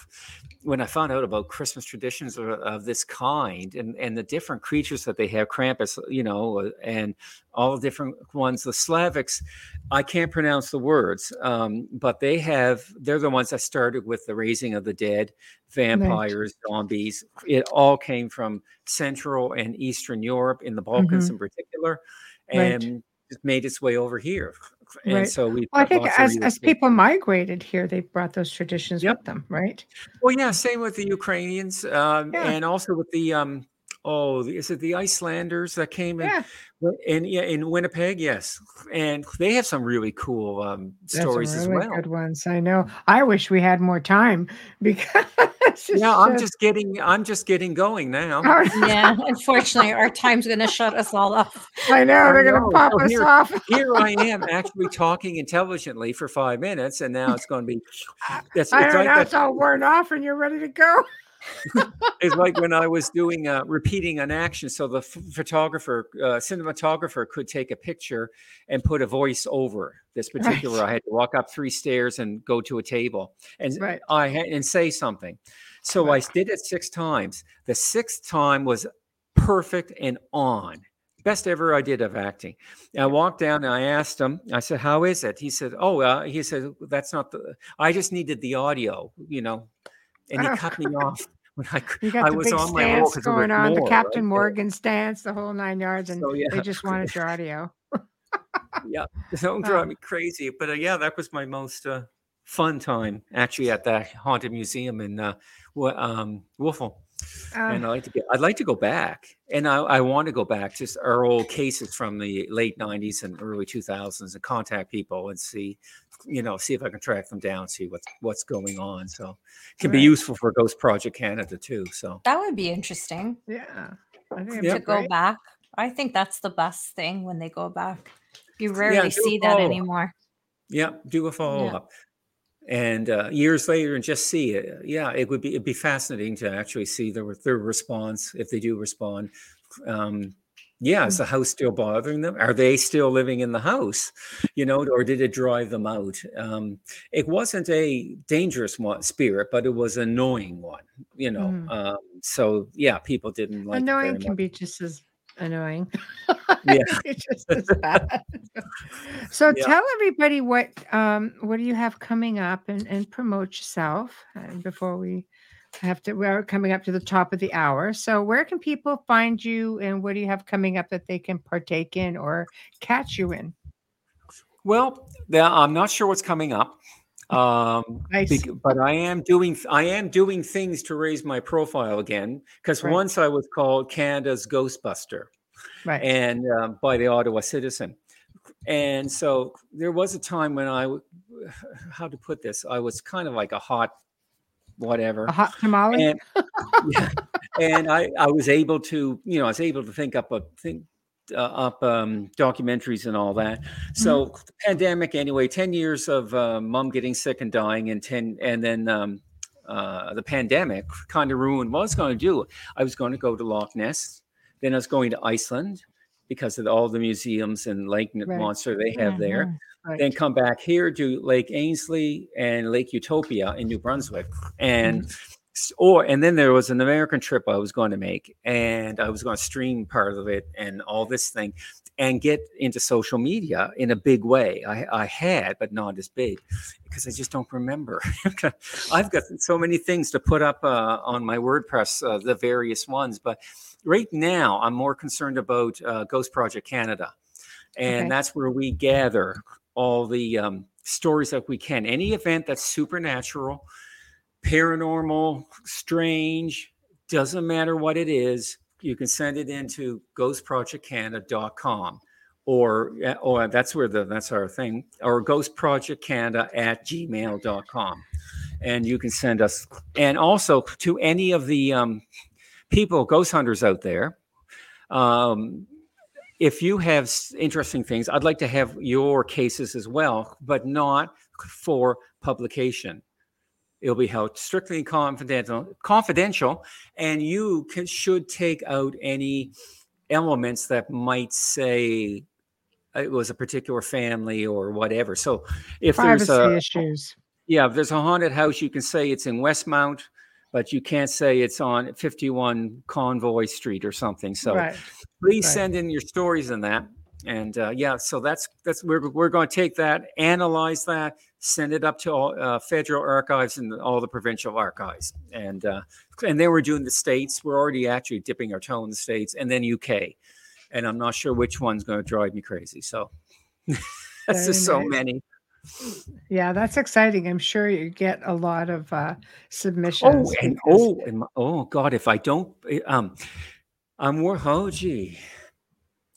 when I found out about Christmas traditions of, of, this kind and, and the different creatures that they have, Krampus, you know, and all different ones, the Slavics, I can't pronounce the words, um, but they have, they're the ones that started with the raising of the dead, vampires, right. zombies. It all came from Central and Eastern Europe, in the Balkans mm-hmm. in particular, and right. it made its way over here and right. so we. Well, I think as as people migrated here, they brought those traditions yep. with them, right? Well, yeah, same with the Ukrainians, um, yeah. and also with the um, oh, is it the Icelanders that came in? Yeah. In yeah, in Winnipeg, yes, and they have some really cool um, stories really as well. Good ones, I know. I wish we had more time (laughs) because. yeah, I'm just getting. I'm just getting going now. (laughs) yeah, unfortunately, our time's going to shut us all off. (laughs) I know they're going to pop so us here, off. here I am, actually talking intelligently for five minutes, and now it's going to be. That's, I know, like now it's all worn off, and you're ready to go it's like when I was doing uh, repeating an action. So the f- photographer, uh, cinematographer could take a picture and put a voice over this (laughs) particular. Right. I had to walk up three stairs and go to a table and right. I had, and say something. So right. I did it six times. The sixth time was perfect and on. Best ever I did of acting. I walked down and I asked him. I said, "How is it?" He said, "Oh, uh, he said that's not the. I just needed the audio, you know." And he cut me off when I, you got I the was big on my stance going on, more, the Captain right? Morgan stance, the whole nine yards, and so, yeah. they (laughs) just wanted your audio. yeah, (laughs) don't drive me crazy, but uh, yeah, that was my most uh, fun time actually at that haunted museum in uh, um, Wolfville. And I like to get, I'd like to go back, and I, I want to go back to our old cases from the late '90s and early 2000s, and contact people and see you know, see if I can track them down, see what's what's going on. So it can right. be useful for Ghost Project Canada too. So that would be interesting. Yeah. to go back. I think that's the best thing when they go back. You rarely yeah, see that anymore. Yeah, do a follow yeah. up. And uh, years later, and just see it. Yeah, it would be it'd be fascinating to actually see their their response if they do respond. Um, yeah, is mm. the house still bothering them? Are they still living in the house? You know, or did it drive them out? Um, it wasn't a dangerous one, spirit, but it was an annoying one. You know, mm. um, so yeah, people didn't like. Annoying can be just as annoying. (laughs) Yeah, just as bad. (laughs) so yeah. tell everybody what um, what do you have coming up, and, and promote yourself uh, before we have to we're coming up to the top of the hour so where can people find you and what do you have coming up that they can partake in or catch you in well i'm not sure what's coming up um nice. but i am doing i am doing things to raise my profile again because right. once i was called canada's ghostbuster right and uh, by the ottawa citizen and so there was a time when i (sighs) how to put this i was kind of like a hot whatever. A hot tamale. And, (laughs) yeah, and I, I was able to, you know, I was able to think up a think uh, up um, documentaries and all that. So mm-hmm. pandemic anyway, ten years of uh, mom getting sick and dying, and ten, and then um, uh, the pandemic kind of ruined what I was going to do. I was going to go to Loch Ness, then I was going to Iceland because of all the museums and Lake right. Monster they have mm-hmm. there. Right. Then come back here to Lake Ainslie and Lake Utopia in New Brunswick, and mm. Or and then there was an American trip I was going to make, and I was going to stream part of it and all this thing, and get into social media in a big way. I, I had, but not as big, because I just don't remember. (laughs) I've got so many things to put up uh, on my WordPress, uh, the various ones, but right now I'm more concerned about uh, Ghost Project Canada and okay. that's where we gather all the um, stories that we can. Any event that's supernatural, paranormal, strange, doesn't matter what it is, you can send it into ghostprojectcanada.com or or that's where the that's our thing or ghostprojectcanada at gmail.com and you can send us and also to any of the um, people ghost hunters out there um, if you have interesting things, I'd like to have your cases as well, but not for publication. It'll be held strictly confidential, confidential, and you can, should take out any elements that might say it was a particular family or whatever. So if Privacy there's a issues, yeah, if there's a haunted house, you can say it's in Westmount, but you can't say it's on 51 Convoy Street or something. So right. please right. send in your stories in that. And uh, yeah, so that's that's we're we're going to take that, analyze that, send it up to all uh, federal archives and all the provincial archives, and uh, and then we're doing the states. We're already actually dipping our toe in the states, and then UK, and I'm not sure which one's going to drive me crazy. So (laughs) that's just nice. so many. Yeah, that's exciting. I'm sure you get a lot of uh, submissions. Oh, and oh, and my, oh God, if I don't, eh, um, I'm more. Oh, gee,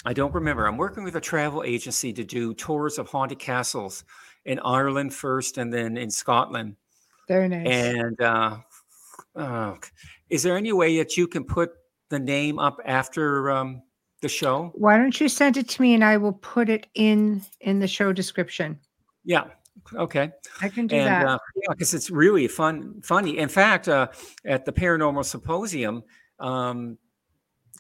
I don't remember. I'm working with a travel agency to do tours of haunted castles in Ireland first, and then in Scotland. Very nice. And uh, uh, is there any way that you can put the name up after um, the show? Why don't you send it to me, and I will put it in in the show description. Yeah. Okay. I can do and, that. Uh, yeah, because it's really fun, funny. In fact, uh, at the Paranormal Symposium, um,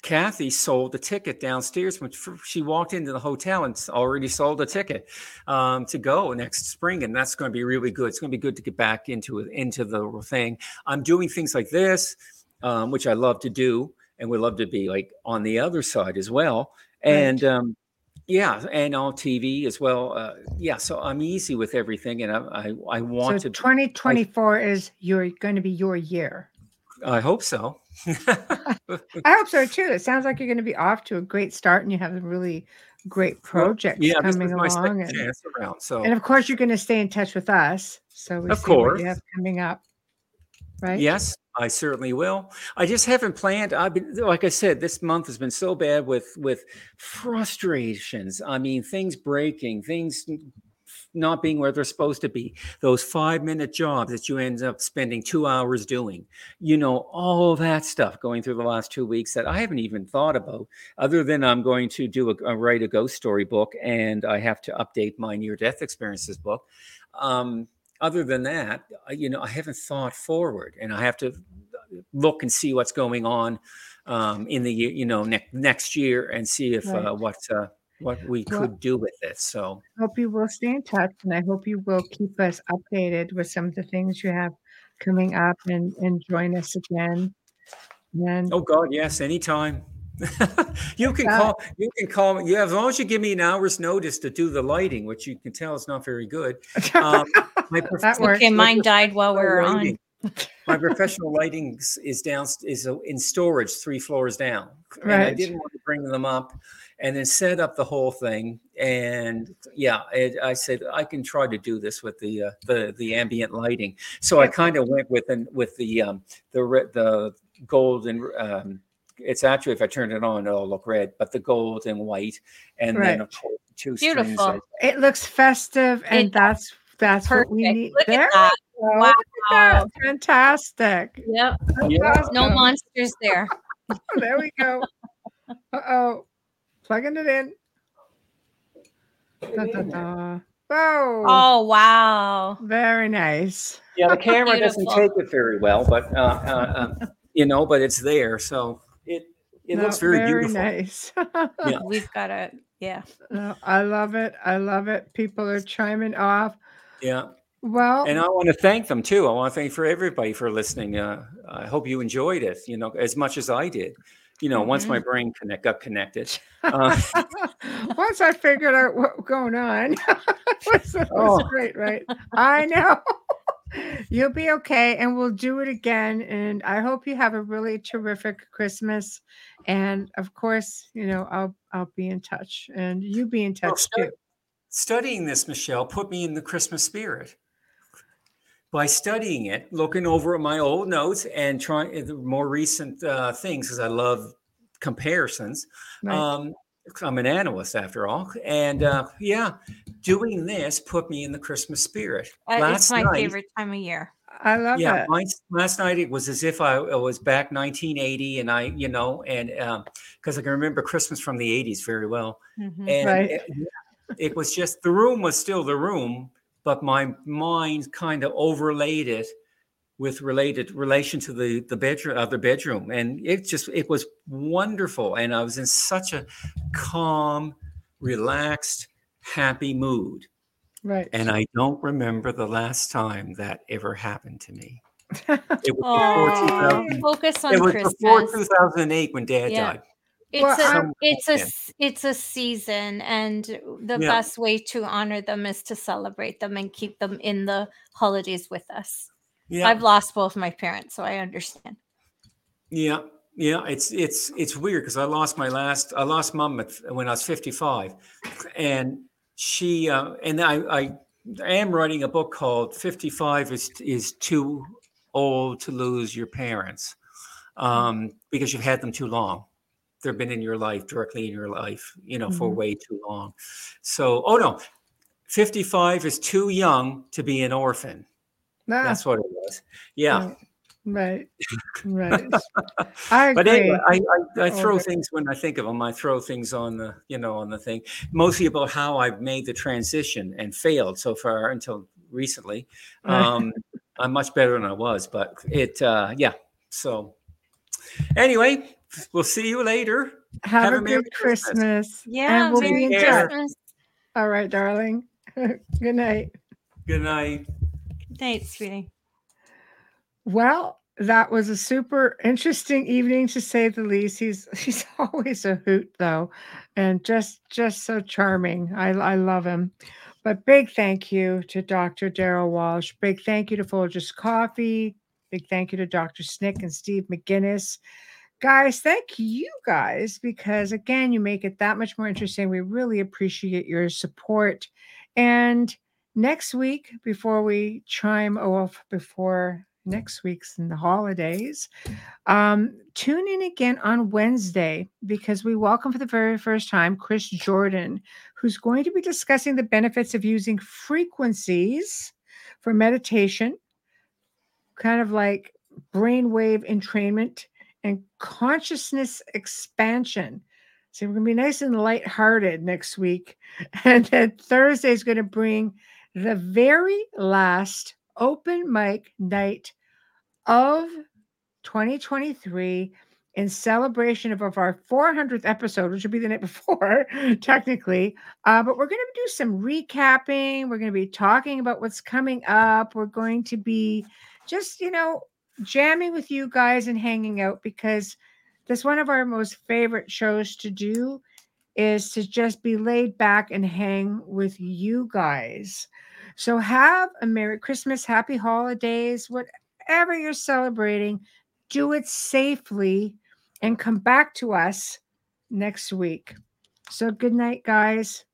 Kathy sold a ticket downstairs when she walked into the hotel and already sold a ticket um, to go next spring, and that's going to be really good. It's going to be good to get back into into the thing. I'm doing things like this, um, which I love to do, and would love to be like on the other side as well. And right. um, yeah, and on TV as well. Uh, yeah, so I'm easy with everything, and I I, I want so to. 2024 I, is your going to be your year. I hope so. (laughs) (laughs) I hope so too. It sounds like you're going to be off to a great start, and you have a really great project well, yeah, coming along. And, around, so. and of course, you're going to stay in touch with us. So we of see course. what you have coming up. Right? Yes, I certainly will. I just haven't planned. I've been, like I said, this month has been so bad with with frustrations. I mean, things breaking, things not being where they're supposed to be. Those five minute jobs that you end up spending two hours doing. You know, all that stuff going through the last two weeks that I haven't even thought about. Other than I'm going to do a, a write a ghost story book, and I have to update my near death experiences book. Um, other than that, you know, I haven't thought forward, and I have to look and see what's going on um, in the you know, ne- next year, and see if right. uh, what uh, what we well, could do with it. So, I hope you will stay in touch, and I hope you will keep us updated with some of the things you have coming up, and and join us again. And oh God, yes, anytime. (laughs) you can call. You can call me. Yeah, as long as you give me an hour's notice to do the lighting, which you can tell is not very good. (laughs) Um, my prof- okay, mine died while we were on. My professional lighting is down is in storage three floors down, right. and I didn't want to bring them up, and then set up the whole thing. And yeah, it, I said I can try to do this with the uh, the the ambient lighting. So I kind of went with an, with the um, the the gold and um, it's actually if I turn it on, it'll look red, but the gold and white, and right. then of course two Beautiful. strings. It looks festive, and it, that's that's perfect. what we need. Look there. At wow. Look. Fantastic. Yep. Yeah. No monsters there. there we go. (laughs) Uh oh. Plugging it in. Da, da, da. Whoa. Oh, wow. Very nice. Yeah, the (laughs) camera doesn't take it very well, but, uh, uh, uh, you know, but it's there. So it, it no, looks very, very beautiful. nice. (laughs) yeah. We've got it. Yeah. No, I love it. I love it. People are chiming off. Yeah. Well, and I want to thank them too. I want to thank for everybody for listening. Uh, I hope you enjoyed it, you know, as much as I did you know, mm-hmm. once my mm-hmm. brain connect got connected. (laughs) Uh, once I figured out what was going on, (laughs) was, was oh. great, right? I know. (laughs) You'll be okay, and we'll do it again. And I hope you have a really terrific Christmas. And of course, you know, I'll I'll be in touch, and you be in touch well, too. Studying this, Michelle, put me in the Christmas spirit by studying it, looking over at my old notes and trying uh, the more recent uh, things because I love comparisons. Right. Um, I'm an analyst after all, and uh, yeah, doing this put me in the Christmas spirit. Uh, last it's my night, favorite time of year. I love yeah, it. last night it was as if I, I, was back 1980, and I, you know, and because um, I can remember Christmas from the 80s very well, mm-hmm. and right. it, it was just the room was still the room, but my mind kind of overlaid it with related relation to the the bedroom uh, other bedroom and it just it was wonderful and i was in such a calm relaxed happy mood right and i don't remember the last time that ever happened to me (laughs) It was Aww, focus on it was Christmas. before 2008 when Dad yeah. died. It's well, a it's a it's a season, and the yeah. best way to honor them is to celebrate them and keep them in the holidays with us. Yeah. I've lost both my parents, so I understand. Yeah, yeah, it's it's it's weird because I lost my last I lost mom when I was 55, and she uh, and I, I am writing a book called 55 is is too old to lose your parents um, because you've had them too long. They've been in your life directly in your life, you know, mm-hmm. for way too long. So, oh no, 55 is too young to be an orphan. Ah. That's what it was. Yeah. Right. Right. (laughs) I but anyway, I, I, I throw okay. things when I think of them. I throw things on the, you know, on the thing, mostly about how I've made the transition and failed so far until recently. Um, I'm much better than I was, but it, uh, yeah. So anyway, we'll see you later. Have, Have a, a good Christmas. Christmas. Yeah. And we'll Merry be in Christmas. All right, darling. (laughs) good night. Good night. Good night, sweetie. Well, that was a super interesting evening to say the least. He's (laughs) he's always a hoot though, and just just so charming. I I love him. But big thank you to Dr. Darryll Walsh. Big thank you to Folgers Coffee. Big thank you to Dr. Snick and Steve McGinnis. Guys, thank you guys because again, you make it that much more interesting. We really appreciate your support. And next week, before we chime off before next week's in the holidays. Um, tune in again on Wednesday because we welcome for the very first time Chris Jordan, who's going to be discussing the benefits of using frequencies for meditation, kind of like brainwave entrainment and consciousness expansion. So we're going to be nice and lighthearted next week. (laughs) And then Thursday is going to bring the very last open mic night of 2023 in celebration of, of our 400th episode, which will be the night (laughs) before, technically. Uh, but we're going to do some recapping. We're going to be talking about what's coming up. We're going to be just, you know, jamming with you guys and hanging out because that's one of our most favorite shows to do is to just be laid back and hang with you guys. So have a Merry Christmas, Happy Holidays, whatever you're celebrating, do it safely and come back to us next week. So good night, guys.